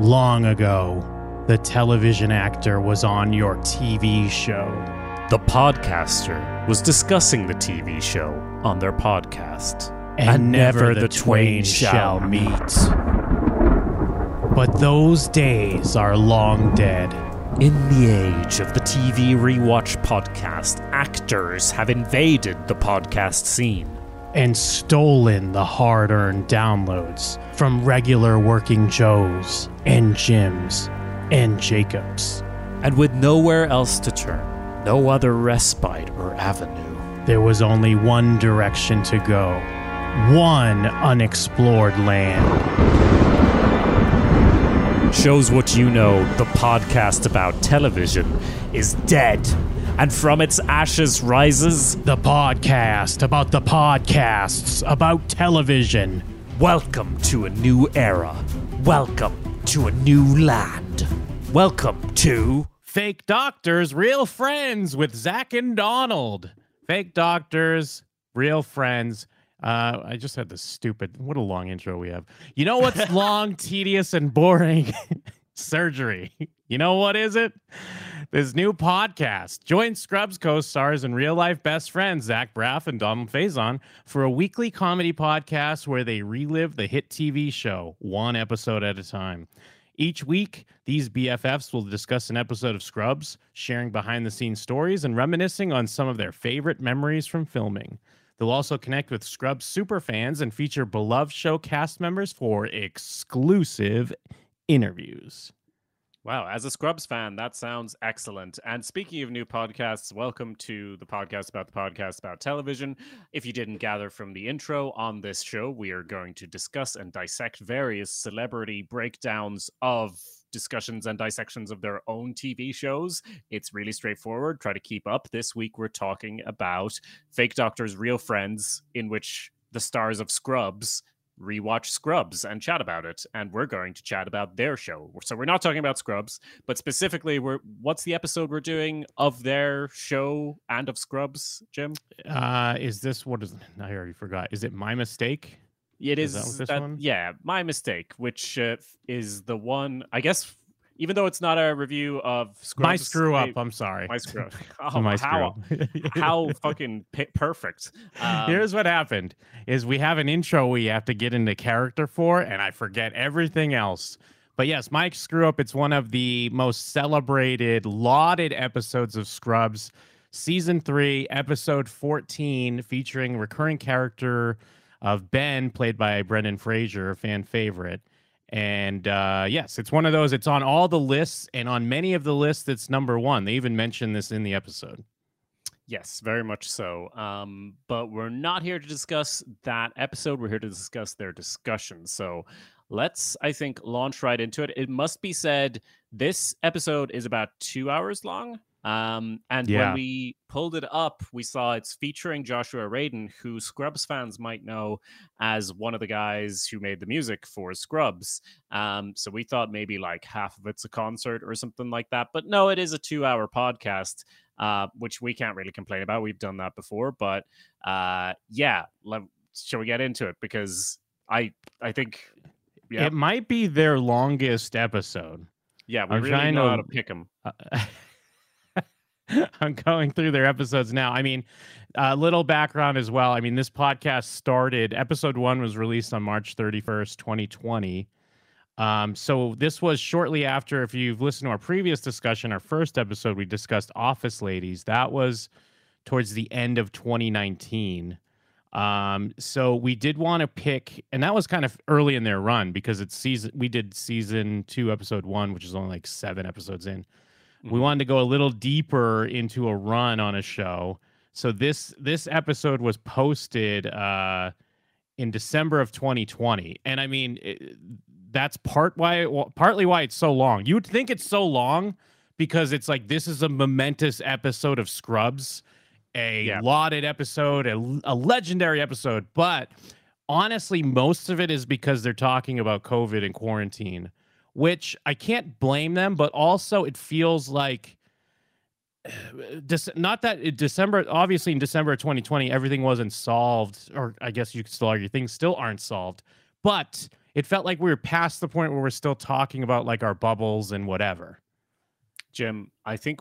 Long ago, the television actor was on your TV show. The podcaster was discussing the TV show on their podcast. And, never the twain shall meet. But those days are long dead. In the age of the TV Rewatch podcast, actors have invaded the podcast scene. And stolen the hard earned downloads from regular working Joes and Jims and Jacobs. And with nowhere else to turn, no other respite or avenue, There was only one direction to go, one unexplored land. shows what you know the podcast about television is dead. And from its ashes rises, The podcast about the podcasts about television. welcome to a new era. Welcome to a new land. Welcome to. Fake doctors, real friends with Zach and Donald. Fake doctors, real friends. Uh, I just had this stupid. What a long intro we have. You know what's long, tedious, and boring? Surgery. You know what is it? This new podcast. Join Scrubs co-stars and real-life best friends Zach Braff and Donald Faison for a weekly comedy podcast where they relive the hit TV show one episode at a time. Each week, these BFFs will discuss an episode of Scrubs, sharing behind the scenes stories and reminiscing on some of their favorite memories from filming. They'll also connect with Scrubs super fans and feature beloved show cast members for exclusive interviews. Wow, as a Scrubs fan, that sounds excellent. And speaking of new podcasts, welcome to the podcast about the podcast about television. If you didn't gather from the intro on this show, we are going to discuss and dissect various celebrity breakdowns of discussions and dissections of their own TV shows. It's really straightforward. Try to keep up. This week, we're talking about Fake Doctors, Real Friends, in which the stars of Scrubs rewatch Scrubs and chat about it. And we're going to chat about their show. So we're not talking about Scrubs, but specifically, we're what's the episode we're doing of their show and of Scrubs, Jim? Uh, is this what is? I already forgot. Is it my mistake? It Is is, that this that- one? yeah, my mistake, which uh, is the one I guess. Even though it's not a review of Scrubs, my screw up. I- I'm sorry. my screw up. Oh, my how how fucking perfect. Um, Here's what happened: is we have an intro we have to get into character for, and I forget everything else. But yes, My Screw Up. It's one of the most celebrated, lauded episodes of Scrubs, season three, episode fourteen, featuring recurring character of Ben, played by Brendan Fraser, fan favorite. And uh, yes, it's one of those. It's on all the lists, and on many of the lists, it's number one. They even mentioned this in the episode. Yes, very much so. Um, but we're not here to discuss that episode. We're here to discuss their discussion. So let's, I think, launch right into it. It must be said this episode is about two hours long. Um, and Yeah. when we pulled it up, we saw it's featuring Joshua Radin, who Scrubs fans might know as one of the guys who made the music for Scrubs. Um, so we thought maybe like half of it's a concert or something like that. But no, it is a two hour podcast uh, which we can't really complain about. We've done that before, but uh, yeah, let, shall we get into it? Because I I think yeah It might be their longest episode. yeah we I'm really trying know to- how to pick them. Uh, I'm going through their episodes now. I mean, a little background as well. I mean, this podcast started, episode one was released on March 31st, 2020. Um, so this was shortly after, if you've listened to our previous discussion, our first episode, we discussed Office Ladies. That was towards the end of 2019. Um, so we did want to pick, and that was kind of early in their run because it's season, we did season two, episode one, which is only like seven episodes in we wanted to go a little deeper into a run on a show. So this this episode was posted uh in december of 2020 and i mean it, that's part why well, partly why it's so long. You would think it's so long because it's like this is a momentous episode of scrubs a Yeah. lauded episode a, a legendary episode. But honestly most of it is because they're talking about covid and quarantine which I can't blame them, but also it feels like not that in December, obviously in December of 2020, everything wasn't solved, or I guess you could still argue things still aren't solved, but it felt like we were past the point where we're still talking about like our bubbles and whatever. Jim, I think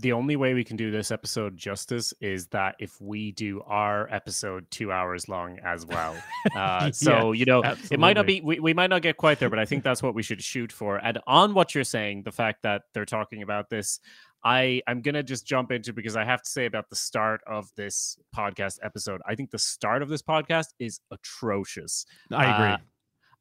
the only way we can do this episode justice is that if we do our episode two hours long as well. Uh, so, you know, absolutely. it might not be, we, we might not get quite there, but I think that's what we should shoot for. And on what you're saying, the fact that they're talking about this, I I'm gonna just jump into because I have to say about the start of this podcast episode. I think the start of this podcast is atrocious. I agree. Uh,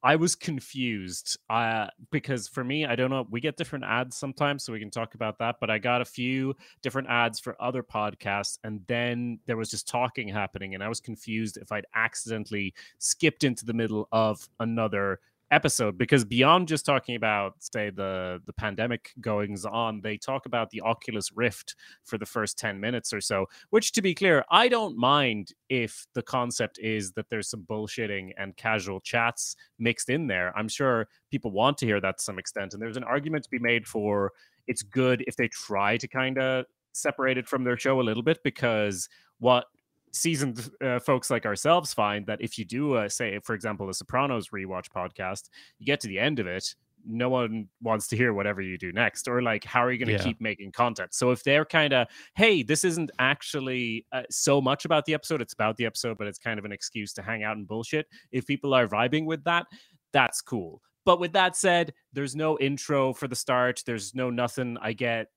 I was confused uh, because for me, I don't know. We get different ads sometimes, so we can talk about that. But I got a few different ads for other podcasts, and then there was just talking happening, and I was confused if I'd accidentally skipped into the middle of another episode because beyond just talking about say the the pandemic goings on they talk about the oculus rift for the first 10 minutes or so which to be clear i don't mind if the concept is that there's some bullshitting and casual chats mixed in there. I'm sure people want to hear that to some extent and there's an argument to be made for it's good if they try to kind of separate it from their show a little bit because what seasoned uh, folks like ourselves find that if you do, uh, say, for example, a Sopranos rewatch podcast, you get to the end of it, no one wants to hear whatever you do next, or like, how are you going to yeah. keep making content? So if they're kind of, hey, this isn't actually uh, so much about the episode, it's about the episode, but it's kind of an excuse to hang out and bullshit. If people are vibing with that, that's cool. But with that said, there's no intro for the start. There's no nothing. I get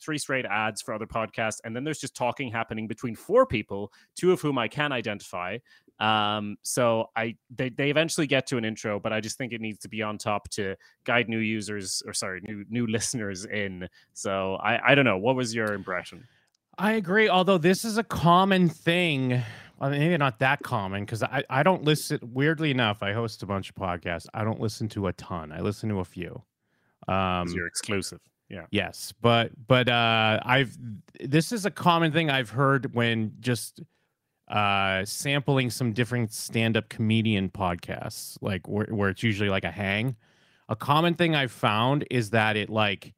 three straight ads for other podcasts, and then there's just talking happening between four people, two of whom I can identify. Um, so I they they eventually get to an intro, but I just think it needs to be on top to guide new users or sorry, new new listeners in. So I I don't know. What was your impression? I agree. Although this is a common thing well, maybe not that common because I, I don't listen. Weirdly enough, I host a bunch of podcasts. I don't listen to a ton. I listen to a few. Um, you're exclusive. Yeah. Yes, but but uh, I've this is a common thing I've heard when just uh, sampling some different stand-up comedian podcasts, like where, where it's usually like a hang. A common thing I've found is that it like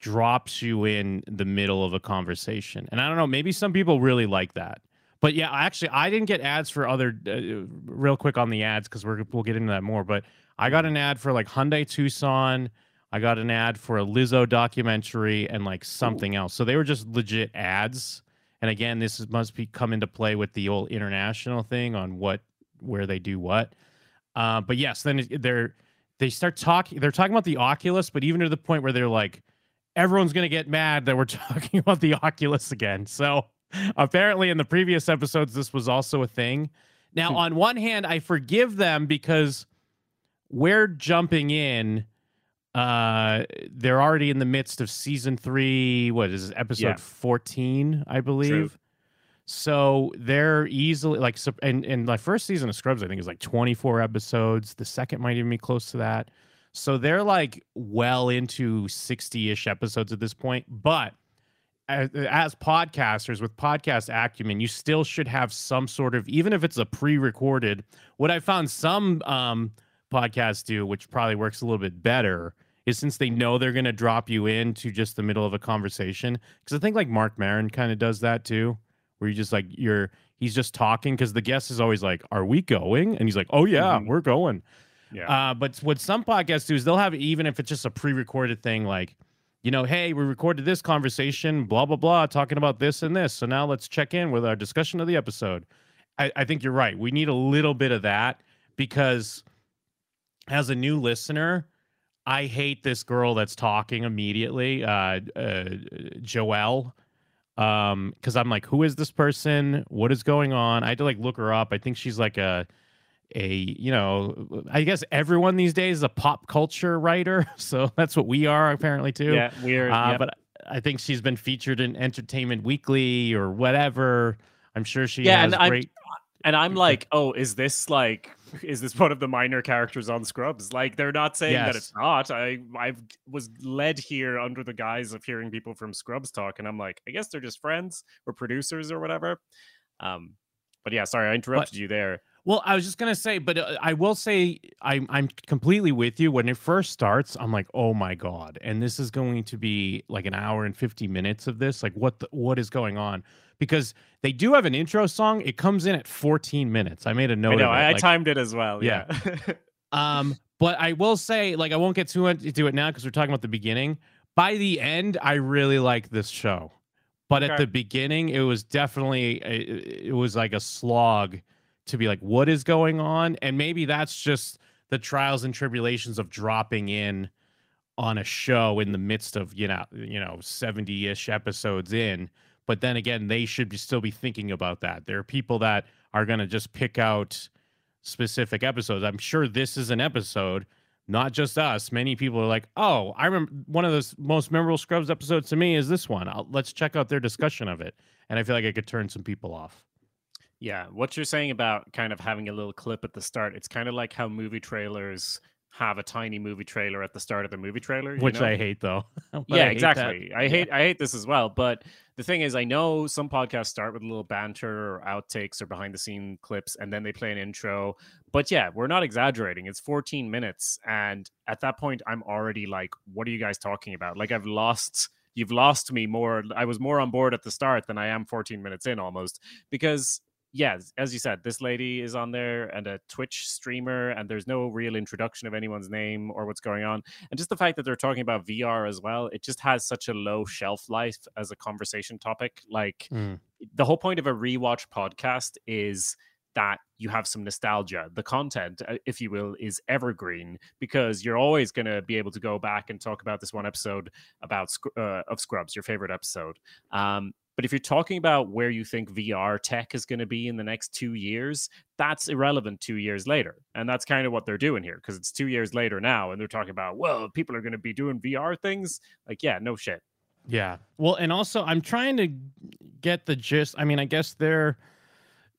drops you in the middle of a conversation, and I don't know. Maybe some people really like that but yeah, actually, I didn't get ads for other. Uh, real quick on the ads because we're we'll get into that more. But I got an ad for like Hyundai Tucson. I got an ad for a Lizzo documentary and like something Ooh. else. So they were just legit ads. And again, this is, must be come into play with the old international thing on what where they do what. Uh, but yes, then they're they start talking. They're talking about the Oculus, but even to the point where they're like, everyone's gonna get mad that we're talking about the Oculus again. So Apparently, in the previous episodes, this was also a thing. Now, hmm. on one hand, I forgive them because we're jumping in. Uh, they're already in the midst of season three. What is it, episode yeah. 14, I believe? True. So they're easily like, and, and the first season of Scrubs, I think, is like 24 episodes. The second might even be close to that. So they're like well into 60 ish episodes at this point. But as, as, podcasters with podcast acumen, you still should have some sort of, even if it's a pre-recorded. What I found some um, podcasts do, which probably works a little bit better, is since they know they're going to drop you into just the middle of a conversation. Because I think like Mark Maron kind of does that too, where you just like you're he's just talking because the guest is always like, "Are we going?" And he's like, "Oh yeah, mm-hmm. we're going." Yeah. Uh, but what some podcasts do is they'll have even if it's just a pre-recorded thing, like you know, hey, we recorded this conversation, blah, blah, blah, talking about this and this. So now let's check in with our discussion of the episode. I, I think you're right. We need a little bit of that because as a new listener, I hate this girl that's talking immediately, uh, uh, Joelle, um, because I'm like, who is this person? What is going on? I had to like look her up. I think she's like a a you know i guess everyone these days is a pop culture writer so that's what we are apparently too. Yeah we're uh, yep. but i think she's been featured in entertainment weekly or whatever. I'm sure she yeah and great... i'm and i'm like oh is this like is this one of the minor characters on scrubs? Like they're not saying yes. that it's not. I i was led here under the guise of hearing people from scrubs talk and i'm like i guess they're just friends or producers or whatever. Um but yeah sorry i interrupted but, you there well, I was just gonna say, but uh, I will say I'm I'm completely with you. When it first starts, I'm like, oh my god, and this is going to be like an hour and fifty minutes of this. Like, what the, what is going on? Because they do have an intro song. It comes in at 14 minutes. I made a note. I know. I, like, timed it as well. Yeah. yeah. Um, but I will say, like, I won't get too much into it now because we're talking about the beginning. By the end, I really like this show, but at the beginning, it was definitely a, it was like a slog to be like, what is going on? And maybe that's just the trials and tribulations of dropping in on a show in the midst of you know you know 70ish episodes in. But then again they should be still be thinking about that. There are people that are going to just pick out specific episodes. I'm sure this is an episode not just us. Many people are like oh i remember one of the s- most memorable scrubs episodes to me is this one. I'll, let's check out their discussion of it. And i feel like i could turn some people off Yeah, what you're saying about kind of having a little clip at the start, it's kind of like how movie trailers have a tiny movie trailer at the start of the movie trailer. you which know? i hate though But I yeah, hate that. exactly. I hate I hate this as well. But the thing is, I know some podcasts start with a little banter or outtakes or behind the scene clips, and then they play an intro. But yeah, we're not exaggerating. It's 14 minutes, and at that point, I'm already like, "What are you guys talking about?" Like I've lost. You've lost me more. I was more on board at the start than I am 14 minutes in almost because yeah, as you said, this lady is on there and a Twitch streamer, and there's no real introduction of anyone's name or what's going on. And just the fact that they're talking about VR as well, it just has such a low shelf life as a conversation topic. Like Mm. the whole point of a rewatch podcast is that you have some nostalgia. The content, uh, if you will, is evergreen because you're always going to be able to go back and talk about this one episode about uh, of Scrubs, your favorite episode. Um, but if you're talking about where you think VR tech is going to be in the next two years, that's irrelevant two years later. And that's kind of what they're doing here because it's two years later now. And they're talking about, well, people are going to be doing VR things. Like, yeah, no shit. Yeah. Well, and also I'm trying to get the gist. I mean, I guess they're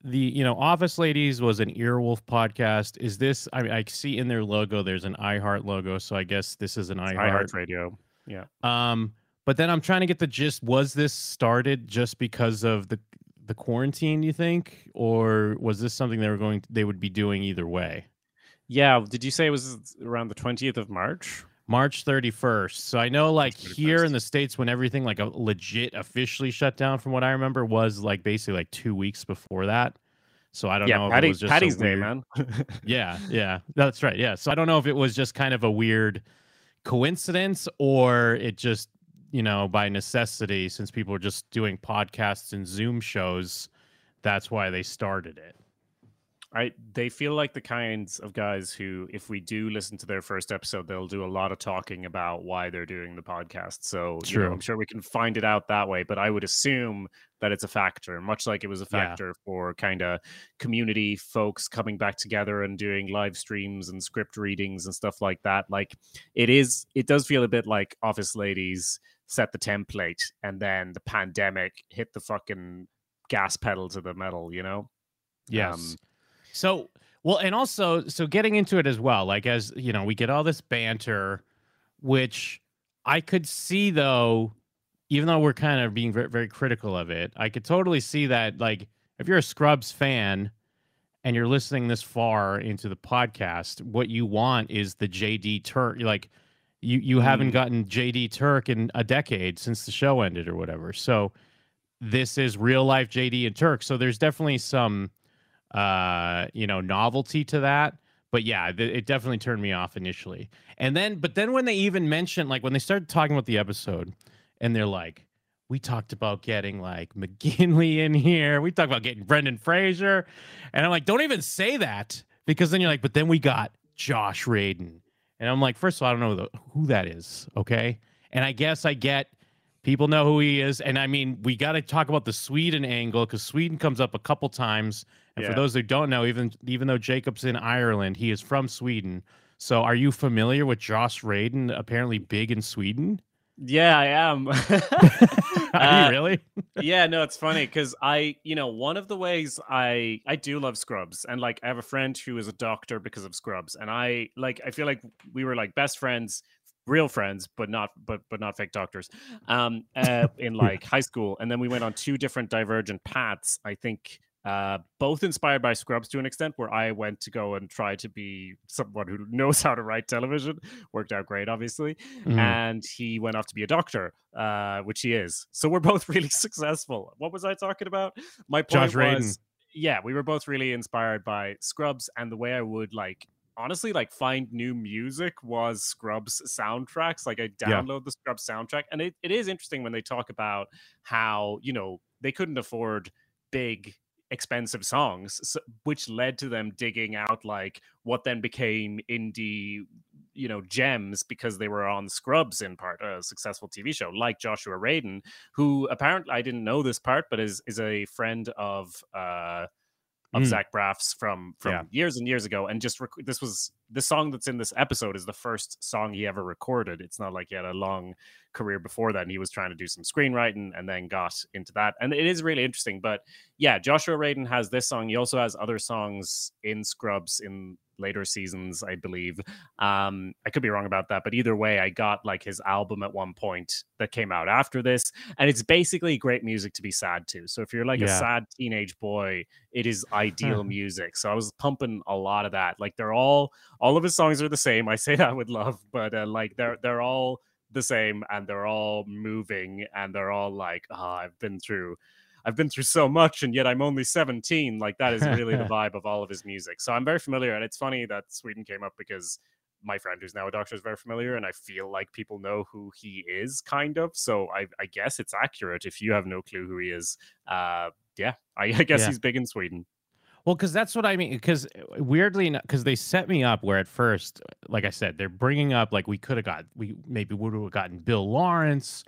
the you know Office Ladies was an Earwolf podcast. Is this? I, mean, I see in their logo there's an iHeart logo, so I guess this is an iHeart Radio. Yeah. Um, but then I'm trying to get the gist. Was this started just because of the the quarantine? You think, or was this something they were going? they would be doing either way. Yeah. Did you say it was around the 20th of March? March 31st. So I know like here in the States when everything like a legit officially shut down from what I remember was like basically like two weeks before that. So I don't know yeah. if Patty, it was Patty's Day, man. Yeah, yeah. That's right. Yeah. So I don't know if it was just kind of a weird coincidence or it just, you know, by necessity, since people are just doing podcasts and Zoom shows, that's why they started it. I they feel like the kinds of guys who, if we do listen to their first episode, they'll do a lot of talking about why they're doing the podcast. So you know, I'm sure we can find it out that way. But I would assume that it's a factor, much like it was a Yeah. factor for kind of community folks coming back together and doing live streams and script readings and stuff like that. Like it is, it does feel a bit like Office Ladies set the template, and then the pandemic hit the fucking gas pedal to the metal. You know? Yes. Um, so well, and also so getting into it as well, like as you know, we get all this banter, which I could see though, even though we're kind of being very, very critical of it, I could totally see that like if you're a Scrubs fan and you're listening this far into the podcast, what you want is the JD Turk, like you you haven't Mm. gotten JD Turk in a decade since the show ended or whatever. So this is real life JD and Turk. So there's definitely some uh you know novelty to that but yeah th- it definitely turned me off initially and then but then when they even mentioned like when they started talking about the episode and they're like we talked about getting like mcginley in here we talked about getting brendan fraser and i'm like don't even say that because then you're like but then we got josh radin and i'm like first of all i don't know the, who that is okay and i guess i get people know who he is and i mean we got to talk about the sweden angle because sweden comes up a couple times and for those who don't know, even even though Jacob's in Ireland, he is from Sweden. So are you familiar with Josh Radin, apparently big in Sweden? Yeah, I am. Are Uh, you really? yeah, no, it's funny because I, you know, one of the ways I I do love Scrubs, and like I have a friend who is a doctor because of Scrubs, and I like I feel like we were like best friends, real friends, but not but but not fake doctors, um, uh, in like high school, and then we went on two different divergent paths. I think. Uh, both inspired by Scrubs to an extent, where I went to go and try to be someone who knows how to write television. Worked out great, obviously Mhm. and he went off to be a doctor, uh, which he is. So we're both really successful. What was I talking about? My point Josh Radin. was, yeah, we were both really inspired by Scrubs and the way I would like honestly like find new music was Scrubs soundtracks. Like I download yeah. the Scrubs soundtrack, and it, it is interesting when they talk about how you know they couldn't afford big expensive songs so, which led to them digging out like what then became indie you know gems because they were on scrubs in part a successful tv show like joshua radin who apparently i didn't know this part but is is a friend of uh of mm. Zach Braff's from from yeah. years and years ago, and just rec- this was the song that's in this episode is the first song he ever recorded. It's not like he had a long career before that, and he was trying to do some screenwriting and then got into that, and it is really interesting. But yeah, Joshua Radin has this song. He also has other songs in Scrubs in later seasons, I believe. Um, I could be wrong about that, but either way, I got like his album at one point that came out after this, and it's basically great music to be sad to. So if you're like yeah. a sad teenage boy, it is ideal music. So I was pumping a lot of that. Like they're all all of his songs are the same. I say that with love, but uh, like they're they're all the same and they're all moving and they're all like, oh, I've been through I've been through so much and yet I'm only 17. Like that is really the vibe of all of his music. So I'm very familiar. And it's funny that Sweden came up because my friend who's now a doctor is very familiar and I feel like people know who he is kind of. So I, I guess it's accurate if you have no clue who he is. Uh, yeah, I, I guess yeah. he's big in Sweden. Well, because that's what I mean. Because uh, weirdly, because they set me up where at first, like I said, they're bringing up like we could have got, we maybe would have gotten Bill Lawrence,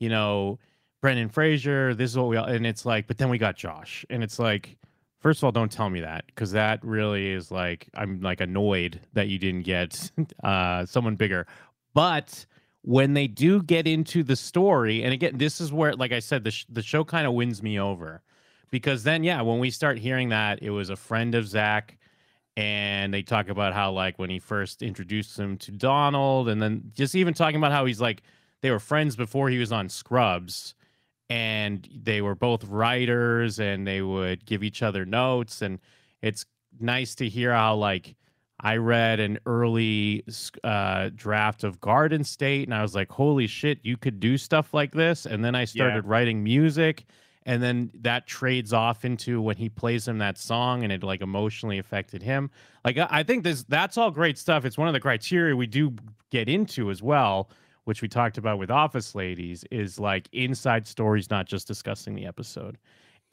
you know, Brendan Fraser. This is what we and it's like, but then we got Josh, and it's like, first of all, don't tell me that because that really is like, I'm like annoyed that you didn't get uh, someone bigger. But when they do get into the story, and again, this is where, like I said, the sh- the show kind of wins me over because then, yeah, when we start hearing that it was a friend of Zach and they talk about how like when he first introduced him to Donald, and then just even talking about how he's like they were friends before he was on Scrubs, and they were both writers and they would give each other notes and it's nice to hear how like I read an early uh, draft of Garden State and I was like, holy shit, you could do stuff like this. And then I started yeah. writing music. And then that trades off into when he plays him that song and it like emotionally affected him. Like, I think this that's all great stuff. It's one of the criteria we do get into as well which we talked about with Office Ladies, is like inside stories, not just discussing the episode,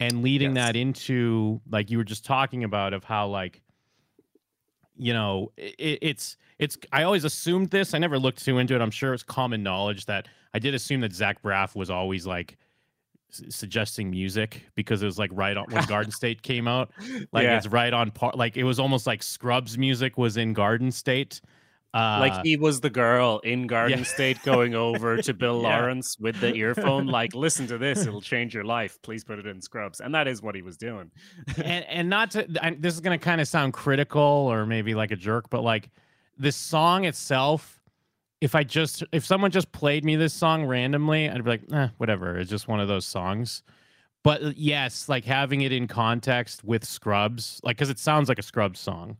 and leading yes. that into like you were just talking about of how like you know it, it's it's i always assumed this i never looked too into it i'm sure it's common knowledge that i did assume that zach braff was always like suggesting music because it was like right on when garden state came out like yeah. it's right on part like it was almost like scrubs music was in garden state uh, like he was the girl in Garden yeah. State going over to Bill yeah. Lawrence with the earphone, like, listen to this, it'll change your life. Please put it in Scrubs. And that is what he was doing. and and not to I, this is gonna kind of sound critical or maybe like a jerk, but like this song itself, if I just if someone just played me this song randomly, I'd be like, eh, whatever. It's just one of those songs. But yes, like having it in context with Scrubs, like because it sounds like a Scrubs song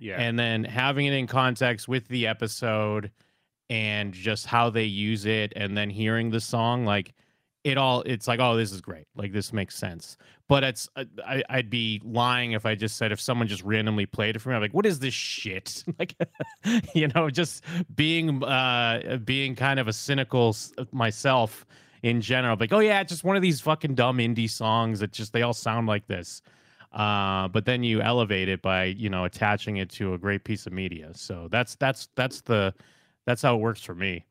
yeah. And then having it in context with the episode and just how they use it and then hearing the song like it all it's like oh this is great like this makes sense but it's uh, I, would be lying if i just said if someone just randomly played it for me i'm like what is this shit like you know just being uh being kind of a cynical myself in general like oh yeah it's just one of these fucking dumb indie songs that just they all sound like this uh, but then you elevate it by you know attaching it to a great piece of media. So that's that's that's the that's how it works for me.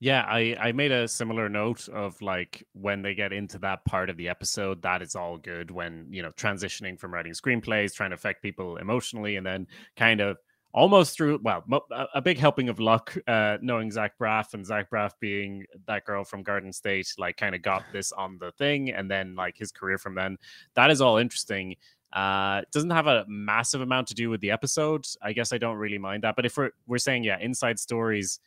Yeah, I I made a similar note of like when they get into that part of the episode, that is all good when you know transitioning from writing screenplays, trying to affect people emotionally, and then kind of almost through well a big helping of luck uh knowing zach braff and zach braff being that girl from garden state like kind of got this on the thing and then like his career from then. That is all interesting. Uh it doesn't have a massive amount to do with the episode. I guess i don't really mind that but if we're we're saying yeah inside stories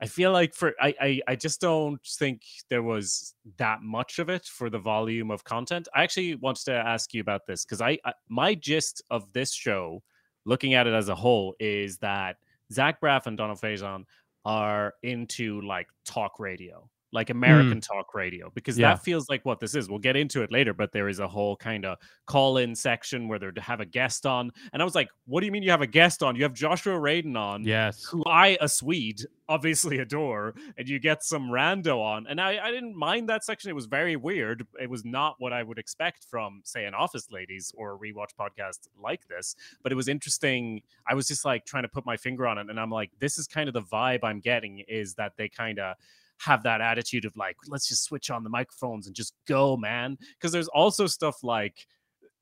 i feel like for i i, I just don't think there was that much of it for the volume of content i actually wanted to ask you about this because I, I my gist of this show looking at it as a whole is that Zach Braff and Donald Faison are into like talk radio. Like hmm. American talk radio, because Yeah. that feels like what this is. We'll get into it later, but there is a whole kind of call in section where they're to have a guest on. And I was like, what do you mean you have a guest on? You have Joshua Radin on, Yes. who I, a Swede, obviously adore, and you get some rando on. And I, I didn't mind that section. It was very weird. It was not what I would expect from, say, an Office Ladies or a rewatch podcast like this. But it was interesting. I was just like trying to put my finger on it, and I'm like, this is kind of the vibe I'm getting is that they kind of have that attitude of like, let's just switch on the microphones and just go, man. Because there's also stuff like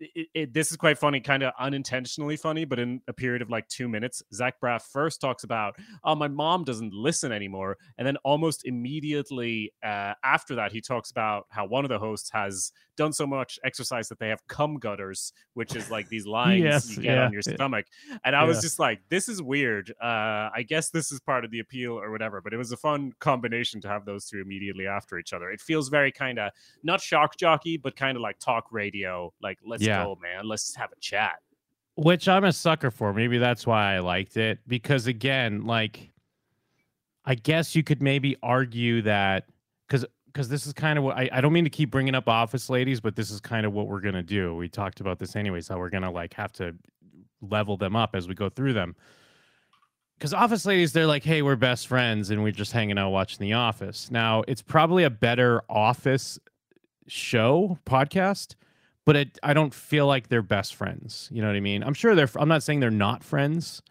it, it, this is quite funny, kind of unintentionally funny, but in a period of like two minutes, Zach Braff first talks about, oh, my mom doesn't listen anymore. And then almost immediately uh, after that, he talks about how one of the hosts has done so much exercise that they have cum gutters, which is like these lines Yes, you get yeah. on your stomach. And I was just like, this is weird. Uh, I guess this is part of the appeal or whatever, but it was a fun combination to have those two immediately after each other. It feels very kind of not shock jockey, but kind of like talk radio. Like, let's Yeah. go, man. Let's have a chat. which I'm a sucker for. Maybe that's why I liked it because again, like I guess you could maybe argue that because because this is kind of what I, I don't mean to keep bringing up office ladies, but this is kind of what we're gonna do. We talked about this anyways, how we're gonna like have to level them up as we go through them. Because office ladies, they're like, hey, we're best friends and we're just hanging out watching The Office. Now, it's probably a better office show podcast but it, I don't feel like they're best friends. You know what I mean? I'm sure they're. I'm not saying they're not friends,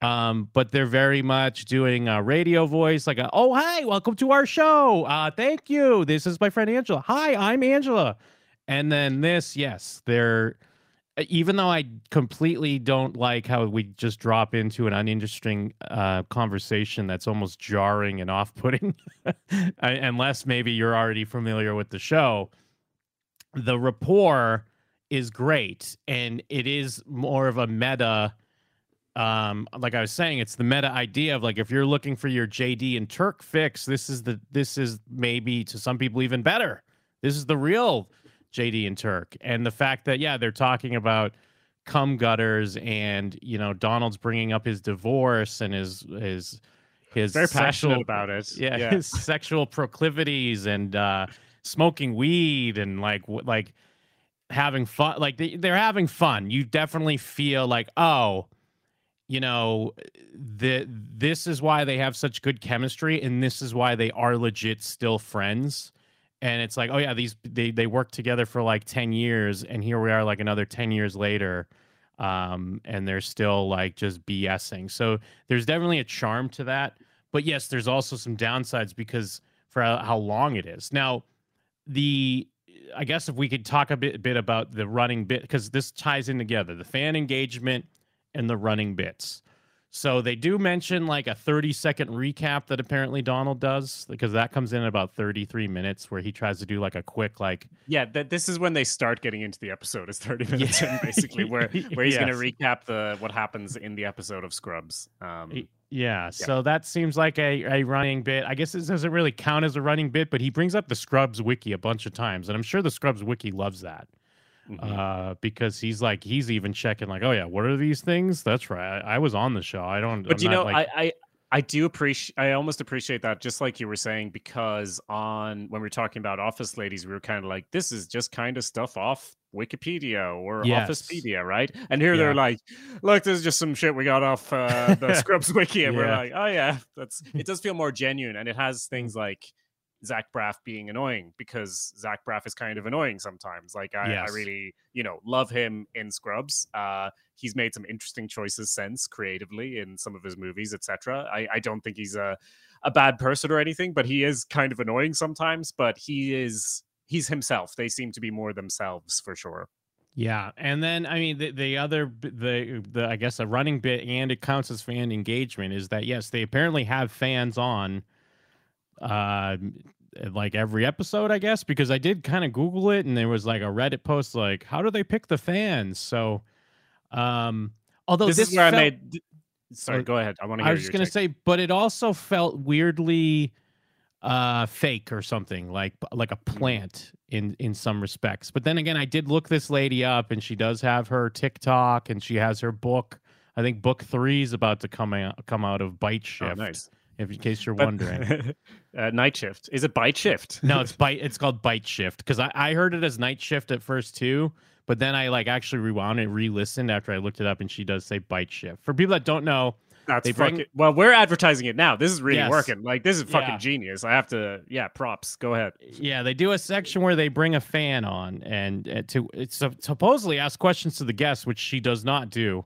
um, but they're very much doing a radio voice, like a, "Oh, hi, welcome to our show. Uh, thank you. This is my friend Angela. Hi, I'm Angela." And then this, yes, they're. Even though I completely don't like how we just drop into an uninteresting uh, conversation that's almost jarring and off-putting, unless maybe you're already familiar with the show the rapport is great and it is more of a meta um like i was saying it's the meta idea of like if you're looking for your jd and turk fix this is the this is maybe to some people even better. This is the real jd and turk. And the fact that yeah they're talking about cum gutters and you know donald's bringing up his divorce and his his his Very passionate about it. yeah, his sexual proclivities and uh smoking weed and like like having fun like they, they're having fun. You definitely feel like oh you know the this is why they have such good chemistry and this is why they are legit still friends. And it's like oh yeah these they they worked together for like 10 years and here we are like another 10 years later um and they're still like just bsing. So there's definitely a charm to that. But yes there's also some downsides because for how, how long it is. Now the i guess if we could talk a bit, bit about the running bit because this ties in together. The fan engagement and the running bits so they do mention like a 30 second recap that apparently donald does because that comes in about 33 minutes where he tries to do like a quick like Yeah, that this is when they start getting into the episode. Is thirty minutes in, basically, where where he's going to recap the what happens in the episode of Scrubs. Um, Y- Yeah, so that seems like a, a running bit. I guess it doesn't really count as a running bit, but he brings up the Scrubs wiki a bunch of times, and I'm sure the Scrubs wiki loves that mhm. uh, because he's like he's even checking like, oh yeah, what are these things? That's right, I, I was on the show. I don't. but I'm you know, like, I, I I do appreciate. I almost appreciate that, just like you were saying, because on when we were talking about Office Ladies, we were kind of like, this is just kind of stuff off Wikipedia or Yes. Officepedia, right? And here Yeah. they're like, look, this is just some shit we got off uh, the Scrubs wiki, and we're like, oh yeah, that's. It does feel more genuine, and it has things like. Zach Braff being annoying because Zach Braff is kind of annoying sometimes. Like I, Yes. I really, you know, love him in Scrubs. Uh, he's made some interesting choices since creatively in some of his movies, etc. I, I don't think he's a a bad person or anything, but he is kind of annoying sometimes. But he is he's himself. They seem to be more themselves for sure. Yeah, and then I mean the the other the the I guess a running bit and it counts as fan engagement is that yes they apparently have fans on, uh, like every episode I guess because I did kind of Google it and there was like a Reddit post like how do they pick the fans so, um although this, this, is where felt- I made. Sorry, Oh, go ahead. I want to hear. I was just gonna take. say, but it also felt weirdly uh fake or something like like a Mm-hmm. plant in in some respects but then again i did look this lady up and she does have her tiktok and she has her book i think book three is about to come out come out of bite Oh, shift nice. If in case you're wondering. uh, night shift. Is it bite shift? no, it's bite. It's called bite shift because I, I heard it as night shift at first too, but then I like actually rewound and re-listened after I looked it up, and she does say bite shift. For people that don't know, That's They bring- fucking. Well, we're advertising it now. This is really Yes. working. Like this is fucking Yeah. genius. I have to. Yeah, props. Go ahead. yeah, they do a section where they bring a fan on and uh, to supposedly ask questions to the guests, which she does not do.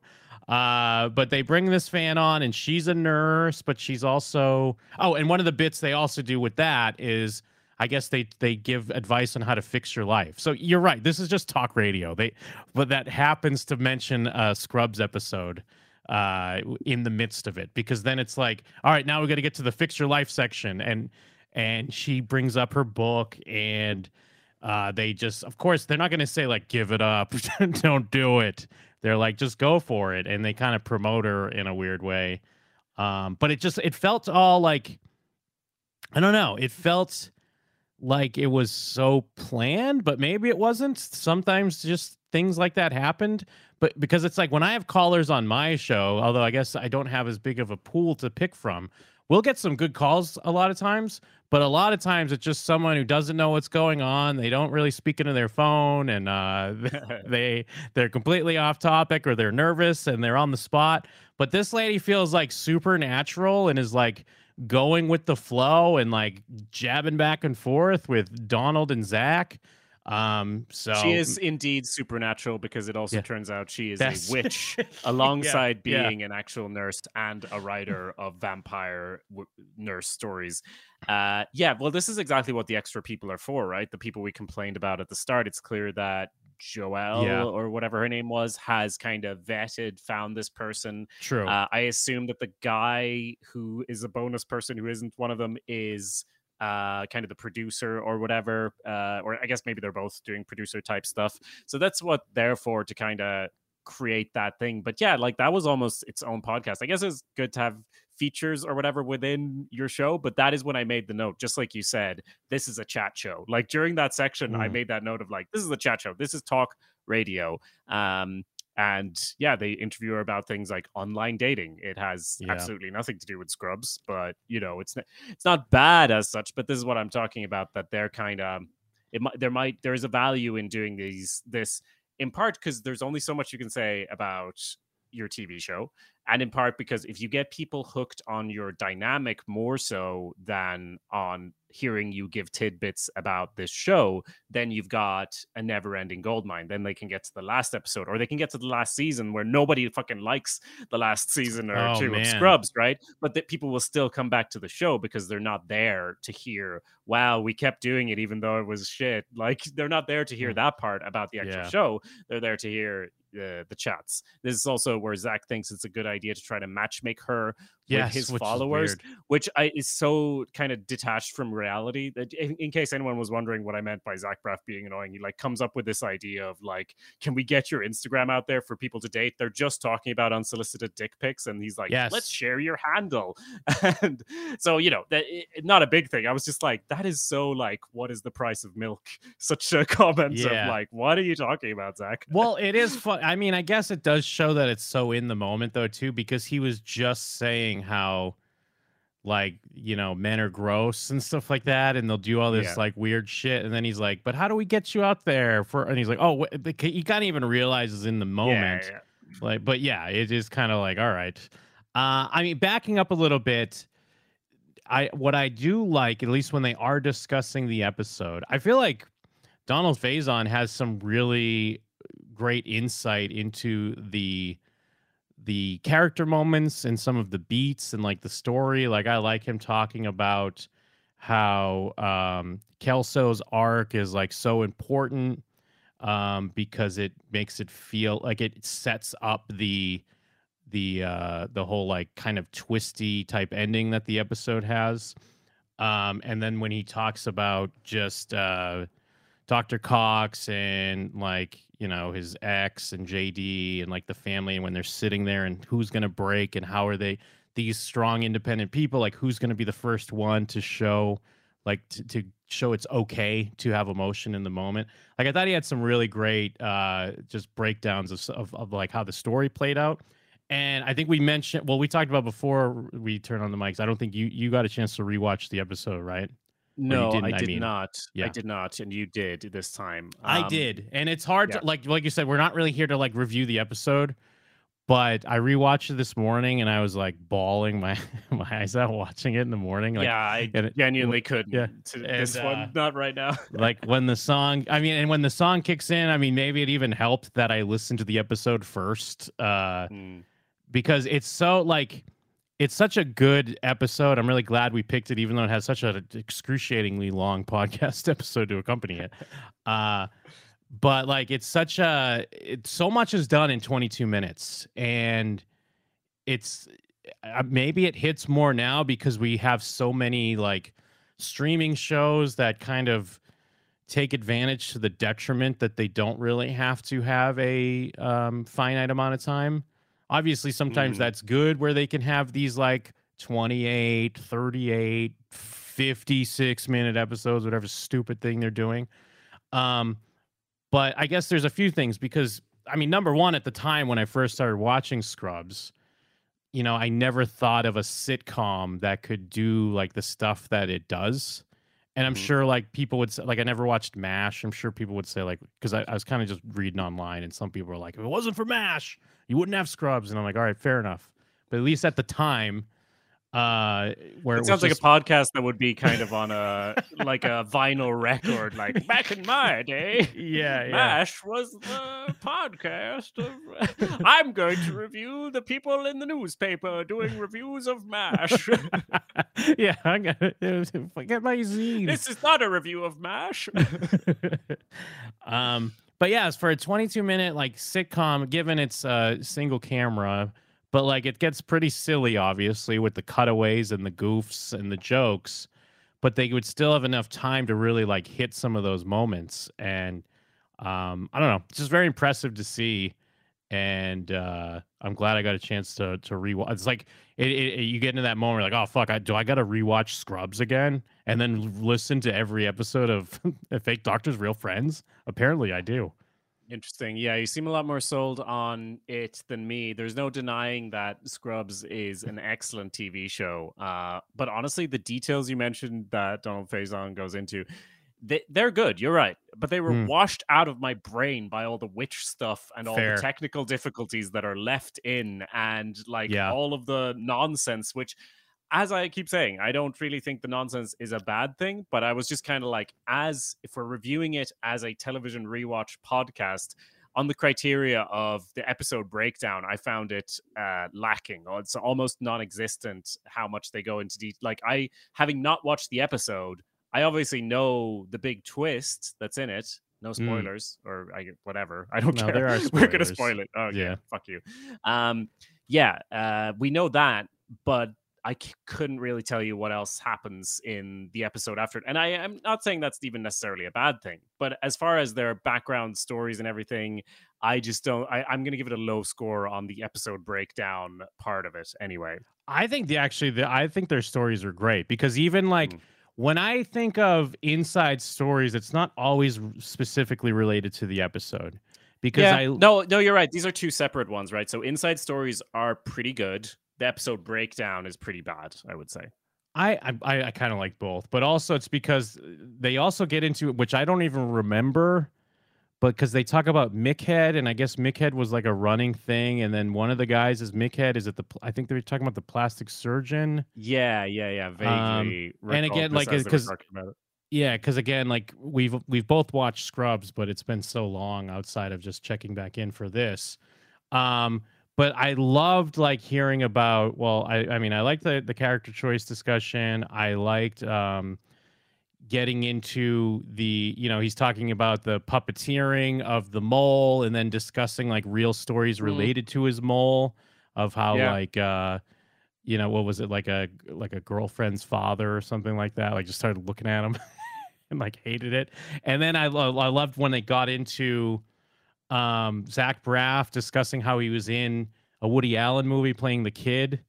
Uh, but they bring this fan on, and she's a nurse, but she's also oh, and one of the bits they also do with that is. I guess they they give advice on how to fix your life. So you're right. This is just talk radio. They, but that happens to mention a Scrubs episode uh in the midst of it because then it's like all right now we got to get to the fix your life section and and she brings up her book and uh they just of course they're not going to say like give it up don't do it they're like just go for it and they kind of promote her in a weird way. Um but it just it felt all like i don't know it felt like it was so planned but maybe it wasn't. Sometimes just things like that happened but because it's like when I have callers on my show, although I guess I don't have as big of a pool to pick from, we'll get some good calls a lot of times. But a lot of times it's just someone who doesn't know what's going on. They don't really speak into their phone, and uh, they they're completely off topic or they're nervous and they're on the spot. But this lady feels like supernatural and is like going with the flow and like jabbing back and forth with Donald and Zach. Um, so She is indeed supernatural because it also Yeah. turns out she is That's- a witch alongside yeah. being an actual nurse and a writer of vampire w- nurse stories. Uh, yeah, well, this is exactly what the extra people are for, right? The people we complained about at the start. It's clear that Joelle Yeah. or whatever her name was has kind of vetted, found this person. true. Uh, I assume that the guy who is a bonus person who isn't one of them is uh, kind of the producer or whatever. Uh, or I guess maybe they're both doing producer type stuff. So that's what they're for to kind of create that thing. But yeah, like that was almost its own podcast. I guess it's good to have features or whatever within your show, but that is when I made the note, just like you said, this is a chat show. Like during that section, I Mm. made that note of like, this is a chat show. This is talk radio. Um, and yeah, they interview her about things like online dating. It has Yeah. absolutely nothing to do with Scrubs, but you know, it's n- it's not bad as such. But this is what I'm talking about. That they're kind of it might there might there is a value in doing these this in part because there's only so much you can say about your TV show, and in part because if you get people hooked on your dynamic more so than on hearing you give tidbits about this show, then you've got a never-ending goldmine. Then they can get to the last episode, or they can get to the last season where nobody fucking likes the last season or Oh, two man. of Scrubs, right? But that people will still come back to the show because they're not there to hear, wow, we kept doing it even though it was shit. Like they're not there to hear Mm. that part about the actual Yeah. show. They're there to hear the the chats. This is also where Zach thinks it's a good idea to try to matchmake her yes, with his followers, which I is so kind of detached from reality that in, in case anyone was wondering what I meant by Zach Braff being annoying, he like comes up with this idea of like, can we get your Instagram out there for people to date? They're just talking about unsolicited dick pics, and he's like, Yes. let's share your handle. and so you know that it, not a big thing. I was just like, that is so like, what is the price of milk? Such a comment Yeah. of like, what are you talking about, Zach? well, it is fun. I mean, I guess it does show that it's so in the moment though too, because he was just saying how like you know men are gross and stuff like that and they'll do all this Yeah. like weird shit and then he's like but how do we get you out there for and he's like oh wh- the- you can't even realizes in the moment Yeah, yeah. like but yeah it is kind of like all right uh i mean backing up a little bit i what i do like at least when they are discussing the episode i feel like donald faison has some really great insight into the the character moments and some of the beats and like the story like i like him talking about how um kelso's arc is like so important um because it makes it feel like it sets up the the uh the whole like kind of twisty type ending that the episode has um and then when he talks about just uh Dr. Cox and like, you know, his ex and JD and like the family and when they're sitting there and who's going to break and how are they these strong independent people like who's going to be the first one to show like to, to show it's okay to have emotion in the moment. Like I thought he had some really great uh just breakdowns of, of of like how the story played out. And I think we mentioned well, we talked about before we turned on the mics. I don't think you you got a chance to rewatch the episode, right? No, I I did mean. not. Yeah. I did not, and you did this time. I Um, did, and it's hard yeah. to like like you said. We're not really here to like review the episode, but I rewatched it this morning, and I was like bawling my my eyes out watching it in the morning. Like, yeah, I and it- genuinely couldn't. yeah, and, this uh, one, not right now. like when the song. I mean, and when the song kicks in, I mean, maybe it even helped that I listened to the episode first, uh, Mm. because it's so like. It's such a good episode. I'm really glad we picked it, even though it has such an excruciatingly long podcast episode to accompany it. Uh, but like it's such a it's so much is done in 22 minutes and it's uh, maybe it hits more now because we have so many like streaming shows that kind of take advantage to the detriment that they don't really have to have a um, finite amount of time obviously sometimes Mhm. that's good where they can have these like 28 38 56 minute episodes whatever stupid thing they're doing um but i guess there's a few things because i mean number one at the time when i first started watching scrubs you know i never thought of a sitcom that could do like the stuff that it does and i'm Mhm. sure like people would say like i never watched mash i'm sure people would say like because I, I was kind of just reading online and some people were like if it wasn't for mash you wouldn't have scrubs and i'm like all right fair enough but at least at the time uh where It was sounds like just- a podcast that would be kind of on a like a vinyl record, like back in my day. yeah yeah Mash was the podcast of. I'm going to review the people in the newspaper doing reviews of Mash. yeah i got get my zine this is not a review of Mash. um but yeah it's for a 22 minute like sitcom given it's uh single camera but like it gets pretty silly obviously with the cutaways and the goofs and the jokes but they would still have enough time to really like hit some of those moments. And um i don't know it's just very impressive to see and uh i'm glad i got a chance to to rewatch it's like it, it, you get into that moment like oh fuck I, do i gotta rewatch scrubs again and then listen to every episode of fake doctors real friends apparently i do Interesting. Yeah, you seem a lot more sold on it than me. There's no denying that Scrubs is an excellent TV show. Uh, but honestly, the details you mentioned that Donald Faison goes into, they, they're good. You're right. But they were Hmm. washed out of my brain by all the witch stuff and all Fair. the technical difficulties that are left in and like Yeah. all of the nonsense, which as I keep saying, I don't really think the nonsense is a bad thing, but I was just kind of like, as if we're reviewing it as a television rewatch podcast, on the criteria of the episode breakdown, I found it uh, lacking. It's almost non-existent how much they go into detail. Like I, having not watched the episode, I obviously know the big twist that's in it. No spoilers, or I whatever. I don't No, care. there are We're gonna spoil it. Oh yeah, Yeah. fuck you. Um, yeah, uh, we know that, but I c- couldn't really tell you what else happens in the episode after it. And I am not saying that's even necessarily a bad thing, but as far as their background stories and everything, I just don't. I, I'm going to give it a low score on the episode breakdown part of it. Anyway, I think the actually the I think their stories are great because even like Mm. When I think of inside stories, it's not always specifically related to the episode. Because yeah, I no, no, you're right. These are two separate ones, right? So inside stories are pretty good. The episode breakdown is pretty bad, I would say. I I, I kind of like both, but also it's because uh, they also get into which I don't even remember, but because they talk about Mickhead, and I guess Mickhead was like a running thing, and then one of the guys is Mickhead. Is it the? I think they were talking about the plastic surgeon. Yeah, yeah, yeah. Vaguely. Um, and again, like, as they were 'cause- talking about it. Yeah, because again, like we've we've both watched Scrubs, but it's been so long outside of just checking back in for this. Um, but I loved like hearing about. Well, I I mean, I liked the the character choice discussion. I liked um, getting into the you know he's talking about the puppeteering of the mole, and then discussing like real stories Mhm. related to his mole of how Yeah. like uh you know what was it like a like a girlfriend's father or something like that like just started looking at him and like hated it and then i, lo- I loved when they got into um zach braff discussing how he was in a woody allen movie playing the kid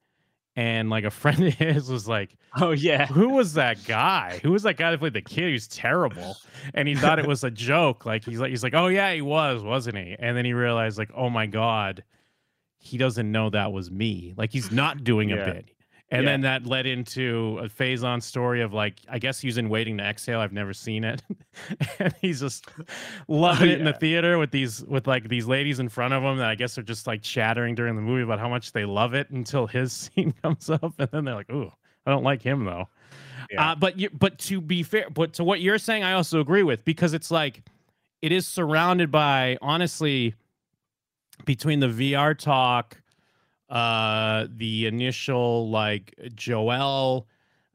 and like a friend of his was like Oh yeah. who was that guy who was that guy that played the kid he was terrible and he thought it was a joke like he's like he's like oh yeah he was wasn't he and then he realized like oh my god he doesn't know that was me. Like he's not doing a bit. And Yeah. then that led into a Faison story of like, I guess he was in Waiting to Exhale. I've never seen it. and he's just loving it in the theater with these with like these ladies in front of him that I guess are just like chattering during the movie about how much they love it until his scene comes up. And then they're like, ooh, I don't like him though. Yeah. Uh, but you, but to be fair, but to what you're saying, I also agree with because it's like it is surrounded by honestly between the VR talk, uh, the initial like Joel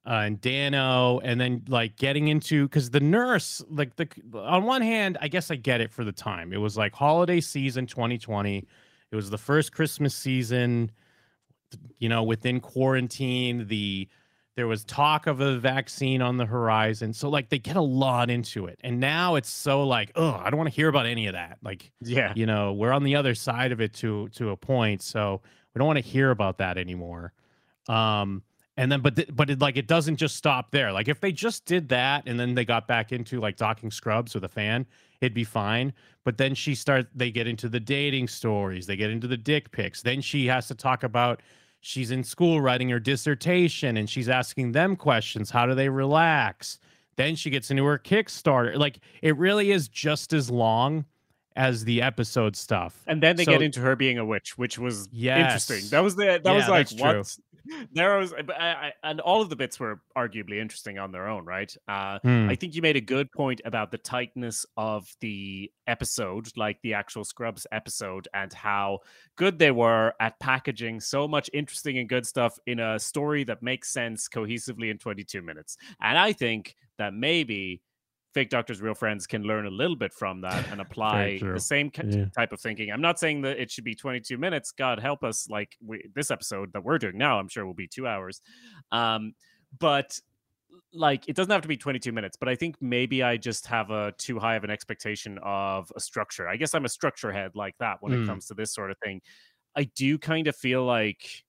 uh, and Dano, and then like getting into because the nurse, like the on one hand, I guess I get it for the time. It was like holiday season 2020. It was the first Christmas season, you know, within quarantine. The there was talk of a vaccine on the horizon. So like they get a lot into it. And now it's so like, oh, I don't want to hear about any of that. Like, Yeah. you know, we're on the other side of it to to a point. So we don't want to hear about that anymore. Um and then but th- but it, like it doesn't just stop there. Like if they just did that and then they got back into like talking scrubs with a fan, it'd be fine. But then she starts they get into the dating stories, they get into the dick pics. Then she has to talk about she's in school writing her dissertation and she's asking them questions. How do they relax? Then she gets into her Kickstarter. Like it really is just as long as the episode stuff. And then they So- get into her being a witch, which was Yes. interesting. That was the that Yeah, was like what there was, but I, I, and all of the bits were arguably interesting on their own, right? Uh, Hmm. I think you made a good point about the tightness of the episode, like the actual Scrubs episode, and how good they were at packaging so much interesting and good stuff in a story that makes sense cohesively in 22 minutes. And I think that maybe fake doctors real friends can learn a little bit from that and apply the same Yeah. type of thinking. I'm not saying that it should be 22 minutes. God help us like we, this episode that we're doing now i'm sure will be two hours. Um but like it doesn't have to be 22 minutes but i think maybe i just have a too high of an expectation of a structure. I guess i'm a structure head like that when Mm. it comes to this sort of thing. I do kind of feel like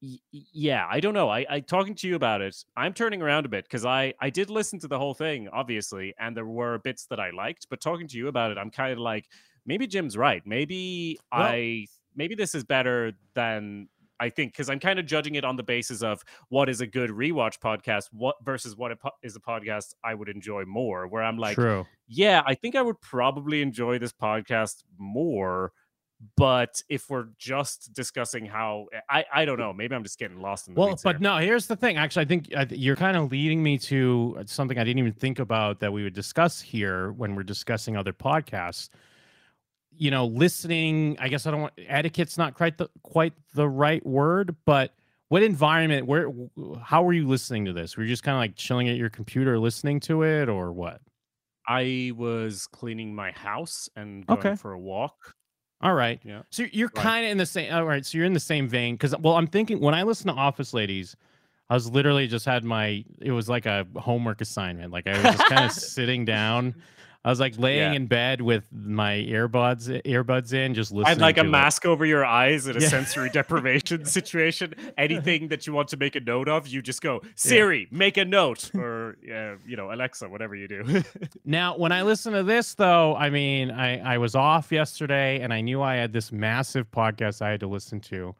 yeah i don't know I, I talking to you about it i'm turning around a bit because i i did listen to the whole thing obviously and there were bits that i liked but talking to you about it i'm kind of like maybe jim's right maybe Well- i maybe this is better than i think because i'm kind of judging it on the basis of what is a good rewatch podcast what versus what a po- is a podcast i would enjoy more where i'm like True. yeah, I think I would probably enjoy this podcast more. But if we're just discussing how I, I don't know, maybe I'm just getting lost in the Well, but here. no, here's the thing. Actually, I think I th- you're kind of leading me to uh, something I didn't even think about that we would discuss here when we're discussing other podcasts. You know, listening, I guess I don't want etiquette's not quite the quite the right word, but what environment where how were you listening to this? Were you just kind of like chilling at your computer listening to it or what? I was cleaning my house and going Okay. for a walk. All right. Yeah. So you're Right. kind of in the same. All right. So you're in the same vein because, well, I'm thinking when I listen to Office Ladies, I was literally just had my. It was like a homework assignment. Like I was just kind of sitting down. I was like laying Yeah. in bed with my earbuds earbuds in, just listening. And like a it. mask over your eyes in a Yeah. sensory deprivation situation. Anything that you want to make a note of, you just go, Siri, make a note. Or, uh, you know, Alexa, whatever you do. Now, when I listen to this, though, I mean, I I was off yesterday, and I knew I had this massive podcast I had to listen to.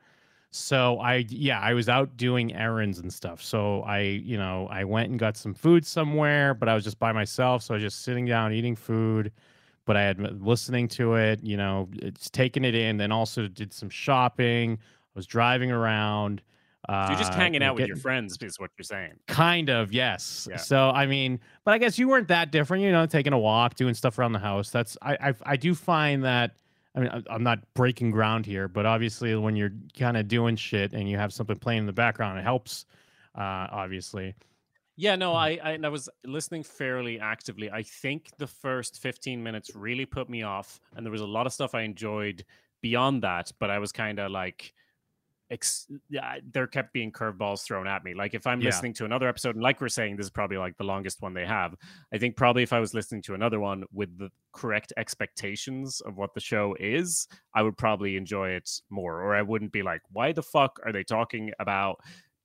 So I, yeah, I was out doing errands and stuff. So I, you know, I went and got some food somewhere, but I was just by myself. So I was just sitting down eating food. But I had listening to it, you know, it's taking it in. Then also did some shopping. I was driving around. Uh, so you're just hanging you know, out with your friends, is what you're saying. Kind of, yes. Yeah. So I mean, but I guess you weren't that different. You know, taking a walk, doing stuff around the house. That's I I, I do find that. I mean, I- I'm not breaking ground here, but obviously, when you're kind of doing shit and you have something playing in the background, it helps. Uh, obviously, Yeah, no, I, I and I was listening fairly actively. I think the first 15 minutes really put me off, and there was a lot of stuff I enjoyed beyond that, but I was kind of like ex- yeah, there kept being curveballs thrown at me. Like if I'm Yeah. listening to another episode, and like we're saying, this is probably like the longest one they have. I think probably if I was listening to another one with the correct expectations of what the show is, I would probably enjoy it more, or I wouldn't be like, why the fuck are they talking about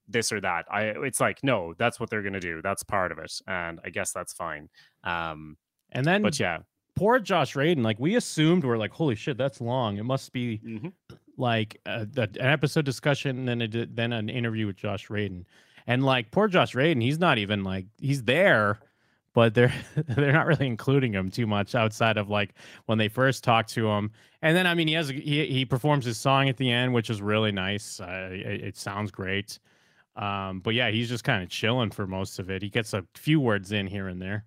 this or that? I it's like, no, that's what they're gonna do. That's part of it, and I guess that's fine. Um, and then but yeah, poor Josh Radin. Like we assumed, we're like, holy shit, that's long. It must be Mhm. Like uh, the, an episode discussion and then then an interview with Josh Radin. And like poor Josh Radin, he's not even like he's there, but they're they're not really including him too much outside of like when they first talk to him. And then I mean he has he he performs his song at the end, which is really nice. Uh, it, it sounds great. Um, but yeah, he's just kind of chilling for most of it. He gets a few words in here and there.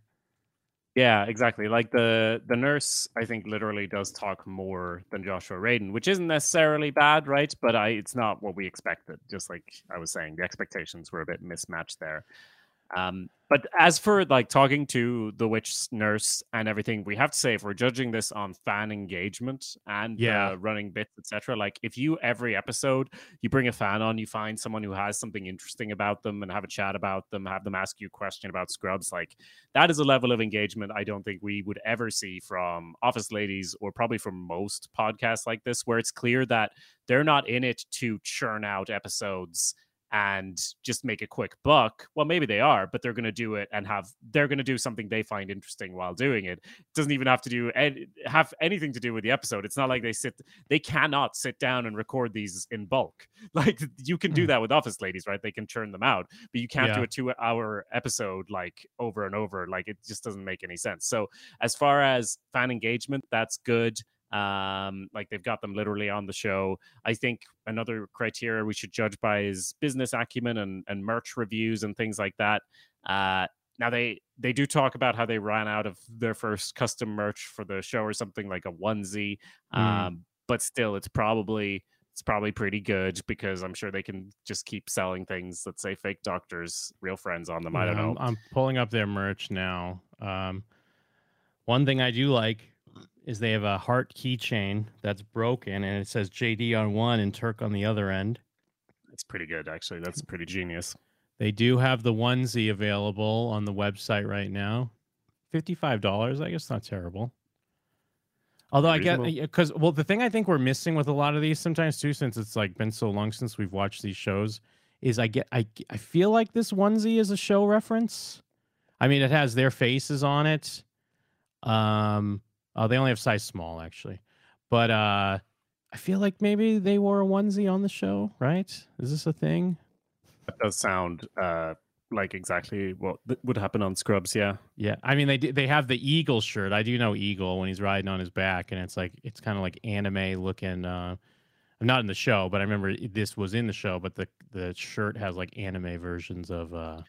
Yeah, exactly. Like the the nurse, I think literally does talk more than Joshua Radin, which isn't necessarily bad, right? But I, it's not what we expected. Just like I was saying, the expectations were a bit mismatched there. Um, but as for like talking to the witch nurse and everything, we have to say if we're judging this on fan engagement and Yeah. uh, running bits, etc., like if you every episode you bring a fan on, you find someone who has something interesting about them and have a chat about them, have them ask you a question about Scrubs, like that is a level of engagement I don't think we would ever see from Office Ladies or probably from most podcasts like this, where it's clear that they're not in it to churn out episodes and just make a quick buck. Well, maybe they are, but they're going to do it and have they're going to do something they find interesting while doing it. It doesn't even have to do any, have anything to do with the episode. It's not like they sit they cannot sit down and record these in bulk. Like you can do Mm. that with Office Ladies, right? They can churn them out, but you can't do a 2-hour episode like over and over. Like it just doesn't make any sense. So, as far as fan engagement, that's good. Um, like they've got them literally on the show. I think another criteria we should judge by is business acumen and, and merch reviews and things like that. Uh, now they they do talk about how they ran out of their first custom merch for the show or something like a onesie, Mm. um, but still, it's probably it's probably pretty good because I'm sure they can just keep selling things that say fake doctors, real friends on them. I don't know. I'm, I'm pulling up their merch now. Um, one thing I do like is they have a heart keychain that's broken and it says JD on one and Turk on the other end. That's pretty good actually. That's pretty genius. They do have the onesie available on the website right now. Fifty-five dollars. I guess not terrible. Although I get because well, the thing I think we're missing with a lot of these sometimes too, since it's like been so long since we've watched these shows, is I get I I feel like this onesie is a show reference. I mean, it has their faces on it. Um, oh, they only have size small actually, but uh, I feel like maybe they wore a onesie on the show, right? Is this a thing? That does sound uh, like exactly what would happen on Scrubs. Yeah. Yeah, I mean they they have the eagle shirt. I do know eagle when he's riding on his back, and it's like it's kind of like anime looking. Uh, not in the show, but I remember this was in the show. But the the shirt has like anime versions of uh,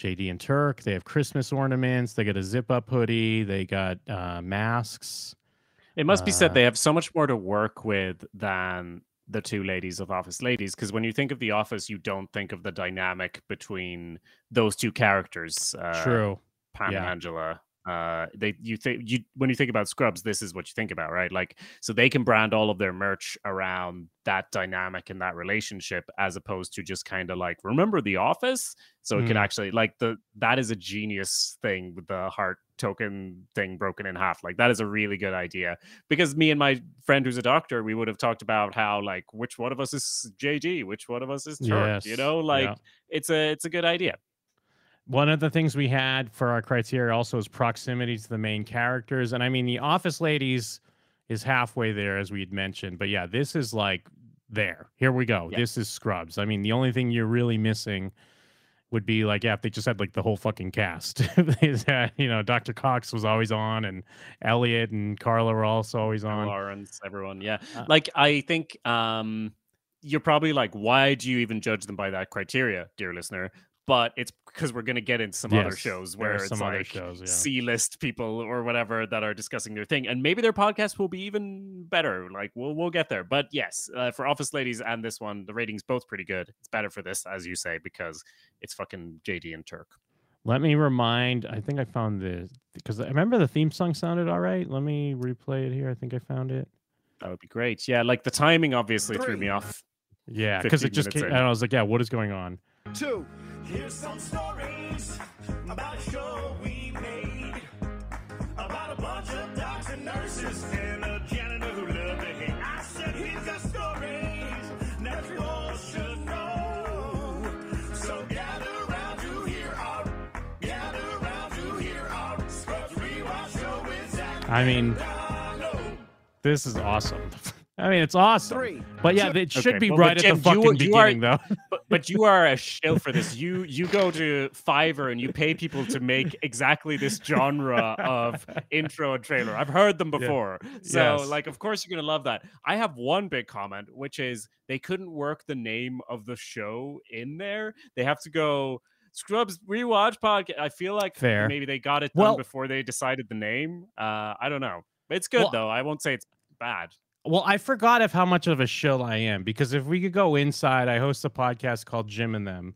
JD and Turk. They have Christmas ornaments. They got a zip up hoodie. They got uh, masks. It must be Uh, said they have so much more to work with than the two ladies of Office Ladies. Because when you think of The Office, you don't think of the dynamic between those two characters, uh, True. Pam Yeah. and Angela. Uh, they you think you when you think about Scrubs, this is what you think about, right? Like, so they can brand all of their merch around that dynamic and that relationship, as opposed to just kind of like remember The Office. So it can Mm. actually like the that is a genius thing with the heart token thing broken in half. Like that is a really good idea because me and my friend who's a doctor, we would have talked about how like which one of us is JD, which one of us is Turk. You know, like yeah. it's a it's a good idea. One of the things we had for our criteria also is proximity to the main characters. And I mean, the Office Ladies is halfway there, as we had mentioned. But yeah, this is like there. Here we go. Yeah. This is Scrubs. I mean, the only thing you're really missing would be like, yeah, if they just had like the whole fucking cast. You know, Dr. Cox was always on, and Elliot and Carla were also always on. Lawrence, everyone, yeah. Uh, like I think um you're probably like, why do you even judge them by that criteria, dear listener? But it's because we're gonna get into some other shows where it's some like shows, yeah. C-list people or whatever that are discussing their thing, and maybe their podcast will be even better. Like we'll we'll get there. But yes, uh, for Office Ladies and this one, the ratings both pretty good. It's better for this, as you say, because it's fucking JD and Turk. Let me remind. I think I found the because I remember the theme song sounded all right. Let me replay it here. I think I found it. That would be great. Yeah, like the timing obviously threw me off. Yeah, because it just came, and I was like, yeah, what is going on? Two. Here's some stories about a show we made. About a bunch of docs and nurses and a janitor who loved to hate. I said, here's got stories that you all should know. So gather around to hear our, gather around to hear our Scrubs Rewatch show with Zach I mean, this is awesome. I mean, it's awesome. Three. But yeah, it should Okay, be well, but right at Jim, the you- fucking you are- beginning, though. but, but you are a shill for this. You you go to Fiverr and you pay people to make exactly this genre of intro and trailer. I've heard them before. So Yes. like of course you're gonna love that. I have one big comment, which is they couldn't work the name of the show in there. They have to go Scrubs rewatch podcast. I feel like Fair. maybe they got it done Well- before they decided the name. Uh I don't know. It's good Well- though. I won't say it's bad. Well, I forgot of how much of a shill I am because if we could go inside, I host a podcast called Jim and Them.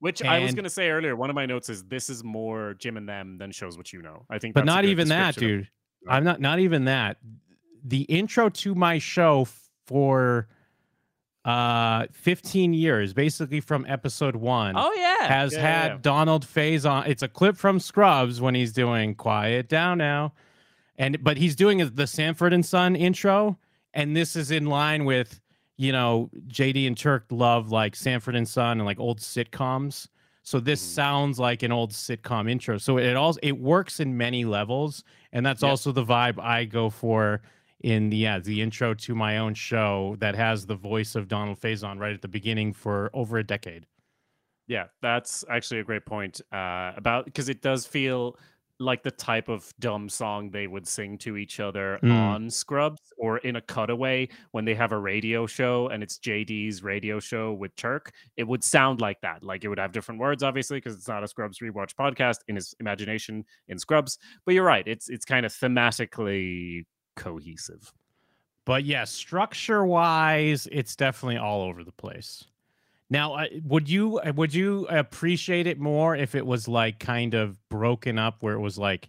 Which I was going to say earlier, one of my notes is this is more Jim and them than shows what you know. I think, But not even that, description of- dude. I'm not not even that. The intro to my show for uh 15 years, basically from episode 1. Oh yeah, has Yeah, had yeah. Donald Faison on. It's a clip from Scrubs when he's doing "Quiet Down Now," and but he's doing the Sanford and Son intro, and this is in line with you know JD and Turk love like Sanford and Son and like old sitcoms. So this Mhm. sounds like an old sitcom intro. So it all it works in many levels, and that's Yep. also the vibe I go for in the yeah the intro to my own show that has the voice of Donald Faison right at the beginning for over a decade. Yeah, that's actually a great point uh, about because it does feel like the type of dumb song they would sing to each other Mm. on Scrubs or in a cutaway when they have a radio show and it's JD's radio show with Turk. It would sound like that. Like it would have different words, obviously, because it's not a Scrubs rewatch podcast in his imagination in Scrubs. But you're right; it's it's kind of thematically cohesive. But yeah, structure wise, it's definitely all over the place. Now, would you uh, would you appreciate it more if it was like kind of broken up, where it was like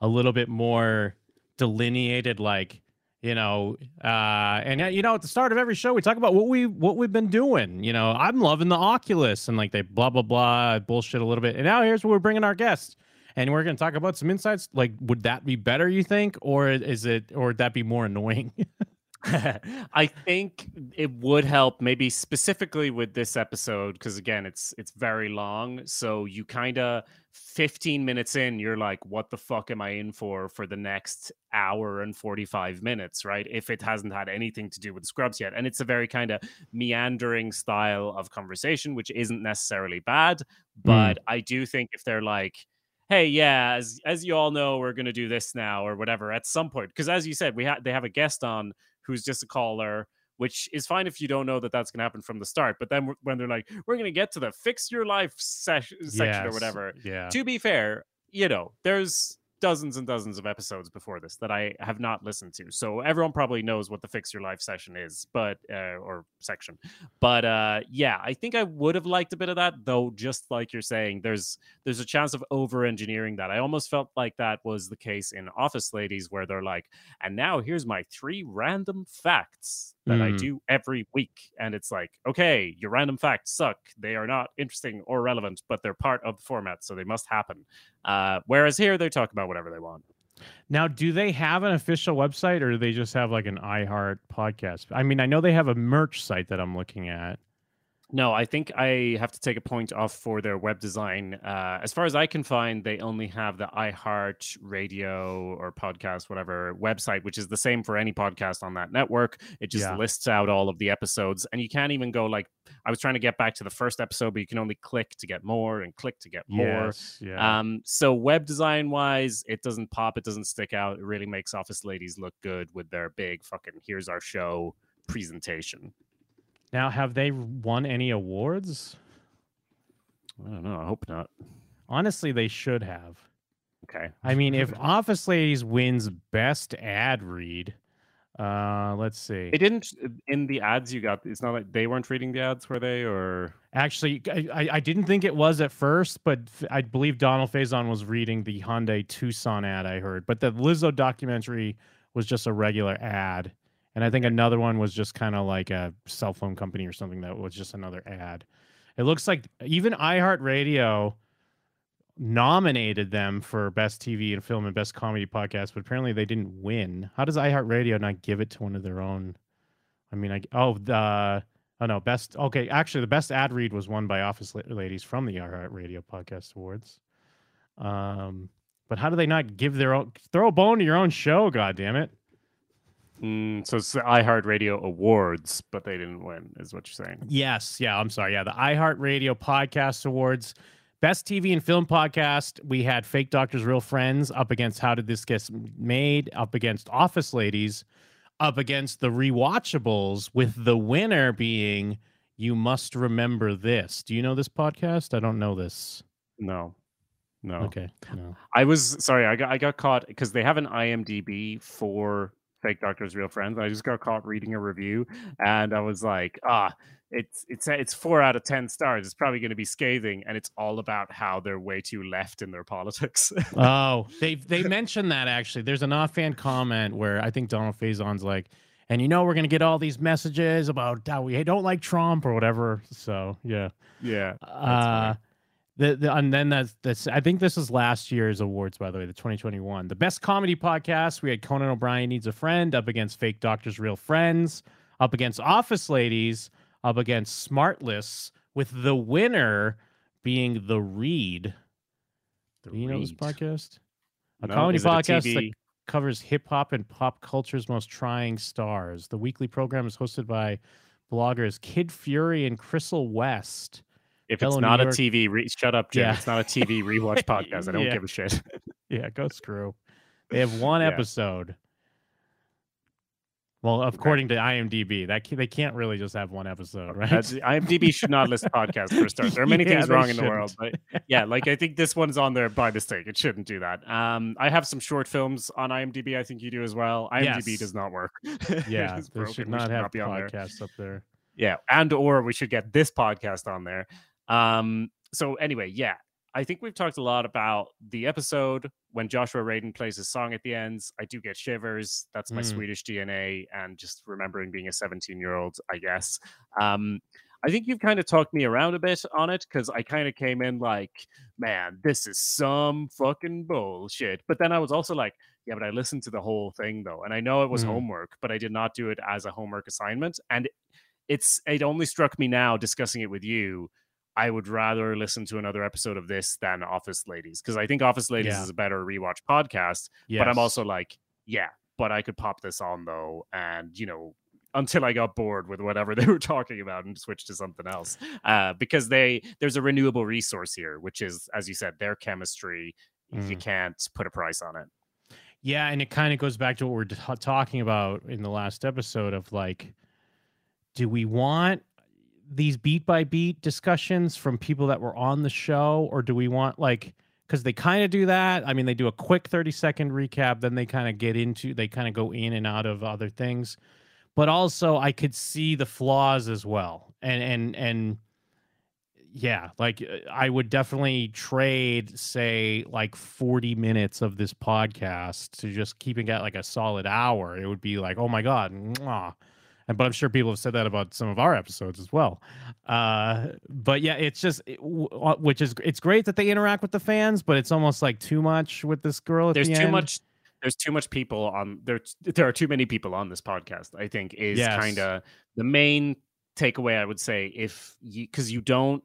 a little bit more delineated, like you know, uh, and uh, you know, at the start of every show, we talk about what we what we've been doing. You know, I'm loving the Oculus, and like they blah blah blah bullshit a little bit, and now here's where we're bringing our guest. And we're going to talk about some insights. Like, would that be better? You think, or is it, or would that be more annoying? I think it would help maybe specifically with this episode because again it's it's very long. So you kind of 15 minutes in you're like what the fuck am I in for for the next hour and 45 minutes right? If it hasn't had anything to do with scrubs yet. And it's a very kind of meandering style of conversation which isn't necessarily bad mm. but I do think if they're like hey yeah as as you all know we're going to do this now or whatever at some point. Because as you said we had they have a guest on who's just a caller, which is fine if you don't know that that's going to happen from the start. But then when they're like, we're going to get to the fix your life ses- section or whatever. Yeah. To be fair, you know, there's dozens and dozens of episodes before this that I have not listened to. So everyone probably knows what the fix your life session is, but uh, or section. But uh yeah, I think I would have liked a bit of that though just like you're saying there's there's a chance of over engineering that. I almost felt like that was the case in Office Ladies where they're like, "And now here's my three random facts that I Mm. do every week." And it's like, "Okay, your random facts suck. They are not interesting or relevant, but they're part of the format, so they must happen." Uh, whereas here they talk about whatever they want. Now, do they have an official website or do they just have like an iHeart podcast? I mean, I know they have a merch site that I'm looking at. No, I think I have to take a point off for their web design. Uh, as far as I can find, they only have the iHeart radio or podcast, whatever website, which is the same for any podcast on that network. It just Yeah. lists out all of the episodes, and you can't even go like I was trying to get back to the first episode, but you can only click to get more and click to get more. Yes, yeah. Um, so web design wise, it doesn't pop, it doesn't stick out. It really makes Office Ladies look good with their big fucking here's our show presentation. Now, have they won any awards? I don't know. I hope not. Honestly, they should have. Okay. I mean, if Office Ladies wins Best Ad Read, uh, let's see. They didn't in the ads you got. It's not like they weren't reading the ads, were they? Or Actually, I, I- I didn't think it was at first, but I believe Donald Faison was reading the Hyundai Tucson ad I heard. But the Lizzo documentary was just a regular ad. And I think another one was just kind of like a cell phone company or something that was just another ad. It looks like even iHeartRadio nominated them for Best TV and Film and Best Comedy Podcast, but apparently they didn't win. How does iHeartRadio not give it to one of their own? I mean, I oh the oh no best okay actually the best ad read was won by Office Ladies from the iHeartRadio Podcast Awards. Um, but how do they not give their own throw a bone to your own show? God damn it! Mm, so it's the iHeartRadio Awards, but they didn't win, is what you're saying. Yes, yeah, I'm sorry. Yeah, the iHeartRadio Podcast Awards, Best TV and Film Podcast. We had Fake Doctors, Real Friends up against How Did This Get Made, up against Office Ladies, up against the Rewatchables, with the winner being You Must Remember This. Do you know this podcast? I don't know this. No, no. Okay, no. I was sorry. I got I got caught because they have an IMDb for Fake Doctors, Real Friends. I just got caught reading a review, and I was like, ah, it's it's it's four out of ten stars. It's probably going to be scathing, and it's all about how they're way too left in their politics. Oh, they they mentioned that actually. There's an off-fan comment where I think Donald Faison's like, and you know we're gonna get all these messages about how we don't like Trump or whatever. So yeah. yeah, Uh, the, the and then that's that's I think this is last year's awards by the way, the 2021. The best comedy podcast. We had Conan O'Brien needs a friend up against Fake Doctors, Real Friends, up against Office Ladies, up against Smartless, with the winner being the Read. The Do you know this Read. podcast? A No, comedy it a podcast that covers hip hop and pop culture's most trying stars. The weekly program is hosted by bloggers Kid Fury and Crissle West. If it's New not a York. TV, re- shut up, Jim. Yeah. It's not a TV rewatch podcast. I don't Yeah. give a shit. Yeah, go screw. They have one Yeah. episode. Well, according to IMDb, that they can't really just have one episode, right? That's, IMDb should not list podcasts for a start. There are many Yeah, things wrong in the world, but yeah, like I think this one's on there by mistake. It shouldn't do that. Um, I have some short films on IMDb. I think you do as well. IMDb Yes. does not work. yeah, they should not have be on there. podcasts up there. Yeah, and or we should get this podcast on there. Um, so anyway, yeah, I think we've talked a lot about the episode when Joshua Radin plays his song at the ends. I do get shivers. That's my Mm. Swedish DNA, and just remembering being a 17 year old, I guess. Um, I think you've kind of talked me around a bit on it because I kind of came in like, man, this is some fucking bullshit. But then I was also like, yeah, but I listened to the whole thing though, and I know it was Mhm. homework, but I did not do it as a homework assignment. And it's it only struck me now discussing it with you. I would rather listen to another episode of this than Office Ladies because I think Office Ladies Yeah. is a better rewatch podcast. Yes. But I'm also like, yeah, but I could pop this on though, and you know, until I got bored with whatever they were talking about and switch to something else. Uh, because they there's a renewable resource here, which is, as you said, their chemistry. You Mm. can't put a price on it. Yeah, and it kind of goes back to what we're t- talking about in the last episode of like, do we want these beat by beat discussions from people that were on the show, or do we want like, because they kind of do that? I mean, they do a quick 30 second recap, then they kind of get into, they kind of go in and out of other things. But also, I could see the flaws as well. And, and, and, yeah, like uh, I would definitely trade, say, like 40 minutes of this podcast to just keeping it like a solid hour. It would be like, oh my God. Mwah. And but I'm sure people have said that about some of our episodes as well. Uh, but yeah, it's just it- uh, which is it's great that they interact with the fans, but it's almost like too much with this girl at there's the too end. much there's too much people on there there are too many people on this podcast i think is Yes. kind of the main takeaway i would say if you because you don't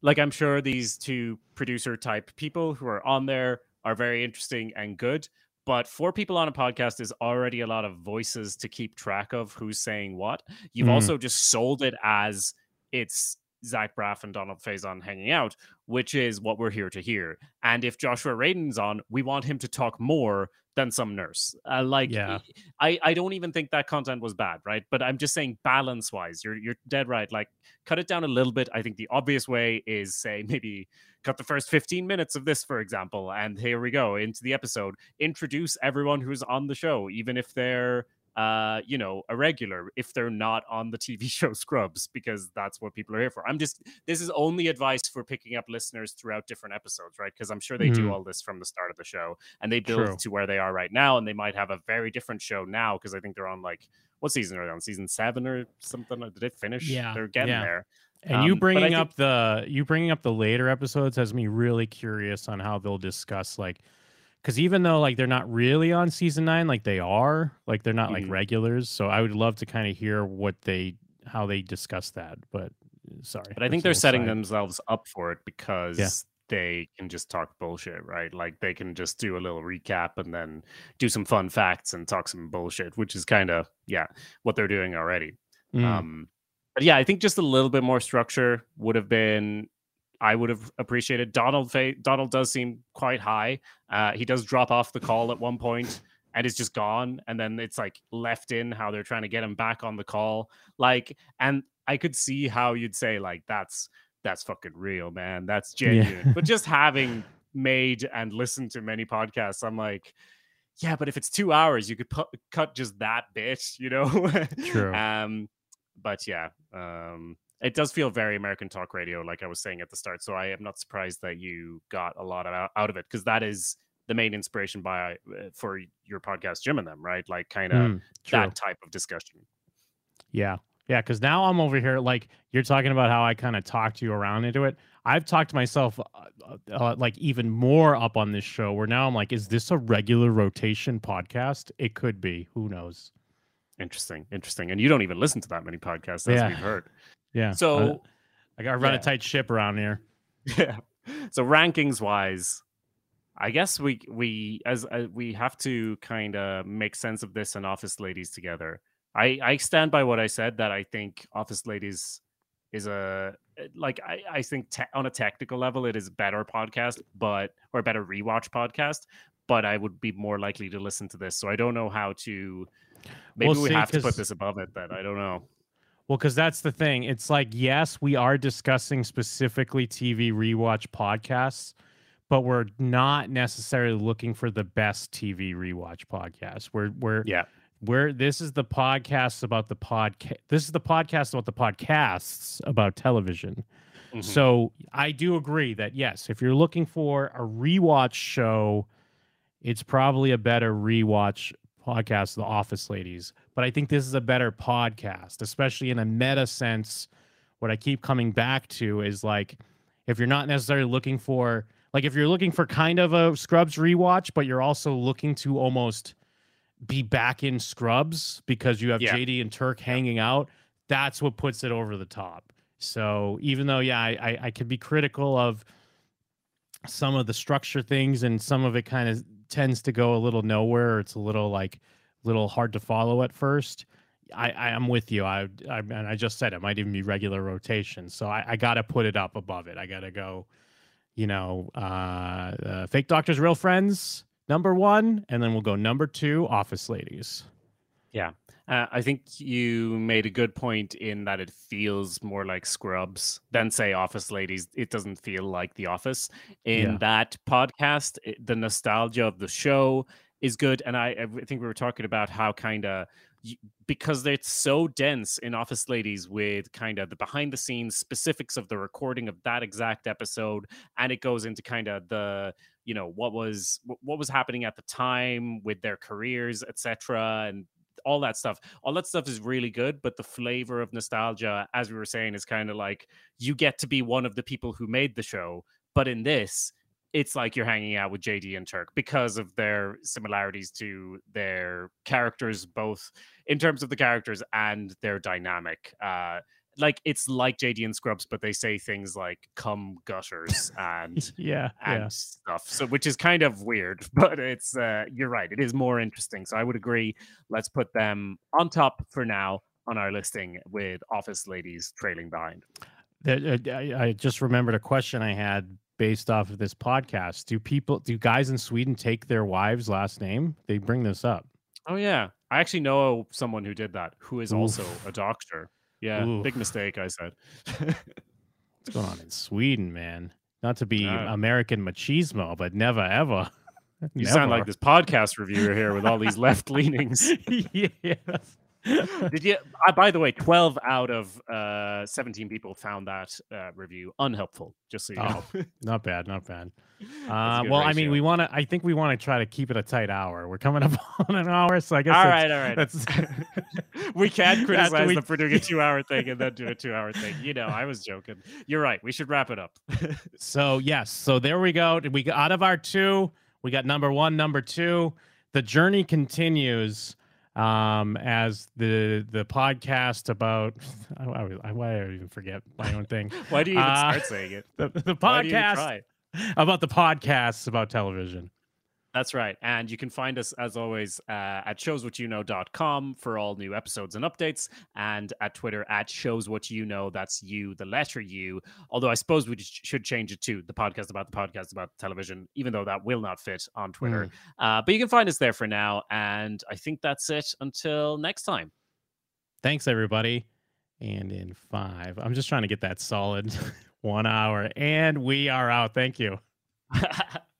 like i'm sure these two producer type people who are on there are very interesting and good but four people on a podcast is already a lot of voices to keep track of who's saying what you've Mm. also just sold it as it's Zach Braff and Donald Faison hanging out, which is what we're here to hear. And if Joshua Radin's on, we want him to talk more than some nurse. Uh, like, Yeah. I, I don't even think that content was bad, right? But I'm just saying, balance wise, you're you're dead right. Like, cut it down a little bit. I think the obvious way is say maybe cut the first 15 minutes of this, for example, and here we go into the episode. Introduce everyone who's on the show, even if they're uh, you know, a regular if they're not on the TV show Scrubs, because that's what people are here for. I'm just this is only advice for picking up listeners throughout different episodes, right? Because I'm sure they do Mhm. all this from the start of the show and they build True. to where they are right now, and they might have a very different show now because I think they're on like what season are they on? Season seven or something? Did it finish? Yeah, they're getting yeah. there. And you Um, I bringing think- up the you bringing up the later episodes has me really curious on how they'll discuss like because even though like they're not really on season nine, like they are, like they're not like Mhm. regulars. So I would love to kind of hear what they how they discuss that. But uh, sorry, But I think they're setting side. themselves up for it because they can just talk bullshit, right? Like they can just do a little recap and then do some fun facts and talk some bullshit, which is kind of yeah what they're doing already. Mm. Um, but yeah, I think just a little bit more structure would have been. I would have appreciated. Donald fa- Donald does seem quite high. Uh, he does drop off the call at one point and is just gone, and then it's like left in how they're trying to get him back on the call. Like, and I could see how you'd say like that's that's fucking real, man. That's genuine. but just having made and listened to many podcasts, I'm like, yeah, but if it's two hours, you could pu- cut just that bit, you know? True. um, but yeah, um, it does feel very American talk radio, like I was saying at the start. So I am not surprised that you got a lot of, out of it because that is the main inspiration by uh, for your podcast, Jim and them, right? Like kind of Mm, that type of discussion. Yeah. Yeah. Cause now I'm over here, like you're talking about how I kind of talked you around into it. I've talked myself uh, uh, like even more up on this show where now I'm like, is this a regular rotation podcast? It could be. Who knows? Interesting, interesting. And you don't even listen to that many podcasts, as Yeah. we've heard. Yeah. So I got to run yeah. a tight ship around here. yeah. So rankings wise, I guess we we as uh, we have to kind of make sense of this and Office Ladies together. I I stand by what I said that I think Office Ladies is a like I I think te- on a technical level it is a better podcast, but or a better rewatch podcast. But I would be more likely to listen to this, so I don't know how to. Maybe Well, we see, have to put this above it. Then I don't know. Well, because that's the thing. It's like, yes, we are discussing specifically TV rewatch podcasts, but we're not necessarily looking for the best TV rewatch podcast. We're we're Yeah. we're this is the podcast about the podcast. This is the podcast about the podcasts about television. Mhm. So I do agree that yes, if you're looking for a rewatch show, it's probably a better rewatch podcast, The Office Ladies. But I think this is a better podcast, especially in a meta sense. What I keep coming back to is like, if you're not necessarily looking for, like, if you're looking for kind of a Scrubs rewatch, but you're also looking to almost be back in Scrubs because you have Yeah. JD and Turk hanging out, that's what puts it over the top. So even though, yeah, I, I, I could be critical of some of the structure things and some of it kind of tends to go a little nowhere. It's a little like little hard to follow at first. I, I am with you. I, I and I just said it might even be regular rotation. So I, I got to put it up above it. I got to go, you know, uh, uh, fake doctors, real friends, number one, and then we'll go number two, office ladies. Uh, I think you made a good point in that it feels more like Scrubs than say Office Ladies. It doesn't feel like The Office. In Yeah. that podcast, it- the nostalgia of the show is good, and I, I think we were talking about how kind of because it's so dense in Office Ladies with kind of the behind the scenes specifics of the recording of that exact episode, and it goes into kind of the you know what was what was happening at the time with their careers, etc. and all that stuff. All that stuff is really good, but the flavor of nostalgia, as we were saying, is kind of like you get to be one of the people who made the show. But in this, it's like you're hanging out with JD and Turk because of their similarities to their characters, both in terms of the characters and their dynamic. Uh, like it's like JD and Scrubs, but they say things like "come gutters" and yeah, and yeah. stuff. So which is kind of weird, but it's uh you're right, it is more interesting. So I would agree. Let's put them on top for now on our listing with Office Ladies trailing behind. Uh, I, I just remembered a question I had based off of this podcast. Do people, do guys in Sweden take their wives' last name? They bring this up. Oh yeah. I actually know someone who did that who is also a doctor. Yeah, Oof. big mistake I said. What's going on in Sweden, man? Not to be Yeah. American machismo, but never ever. you sound like this podcast reviewer here with all these left leanings. yes. Did you? Uh, by the way, twelve out of uh, seventeen people found that uh, review unhelpful. Just so you know. Oh, not bad, not bad. Uh, well, I mean, we want to. I think we want to try to keep it a tight hour. We're coming up on an hour, so I guess. all right, all right. That's we can criticize we- them for doing a two-hour thing and then do a two-hour thing. You know, I was joking. You're right. We should wrap it up. So yes, so there we go. We got out of our two, we got number one, number two. The journey continues um as the the podcast about I, I, I- why I even forget my own thing. Why do you even Uh, start saying it? The, the Why do you podcast about the podcasts about television. That's right. And you can find us, as always, uh, at showswhatyouknow.com for all new episodes and updates, and at Twitter at showswhatyouKnow. That's you, the letter U. Although I suppose we should change it to the podcast about the podcast about the television, even though that will not fit on Twitter. Uh, but you can find us there for now. And I think that's it until next time. Thanks, everybody. And in five, I'm just trying to get that solid one hour, and we are out. Thank you.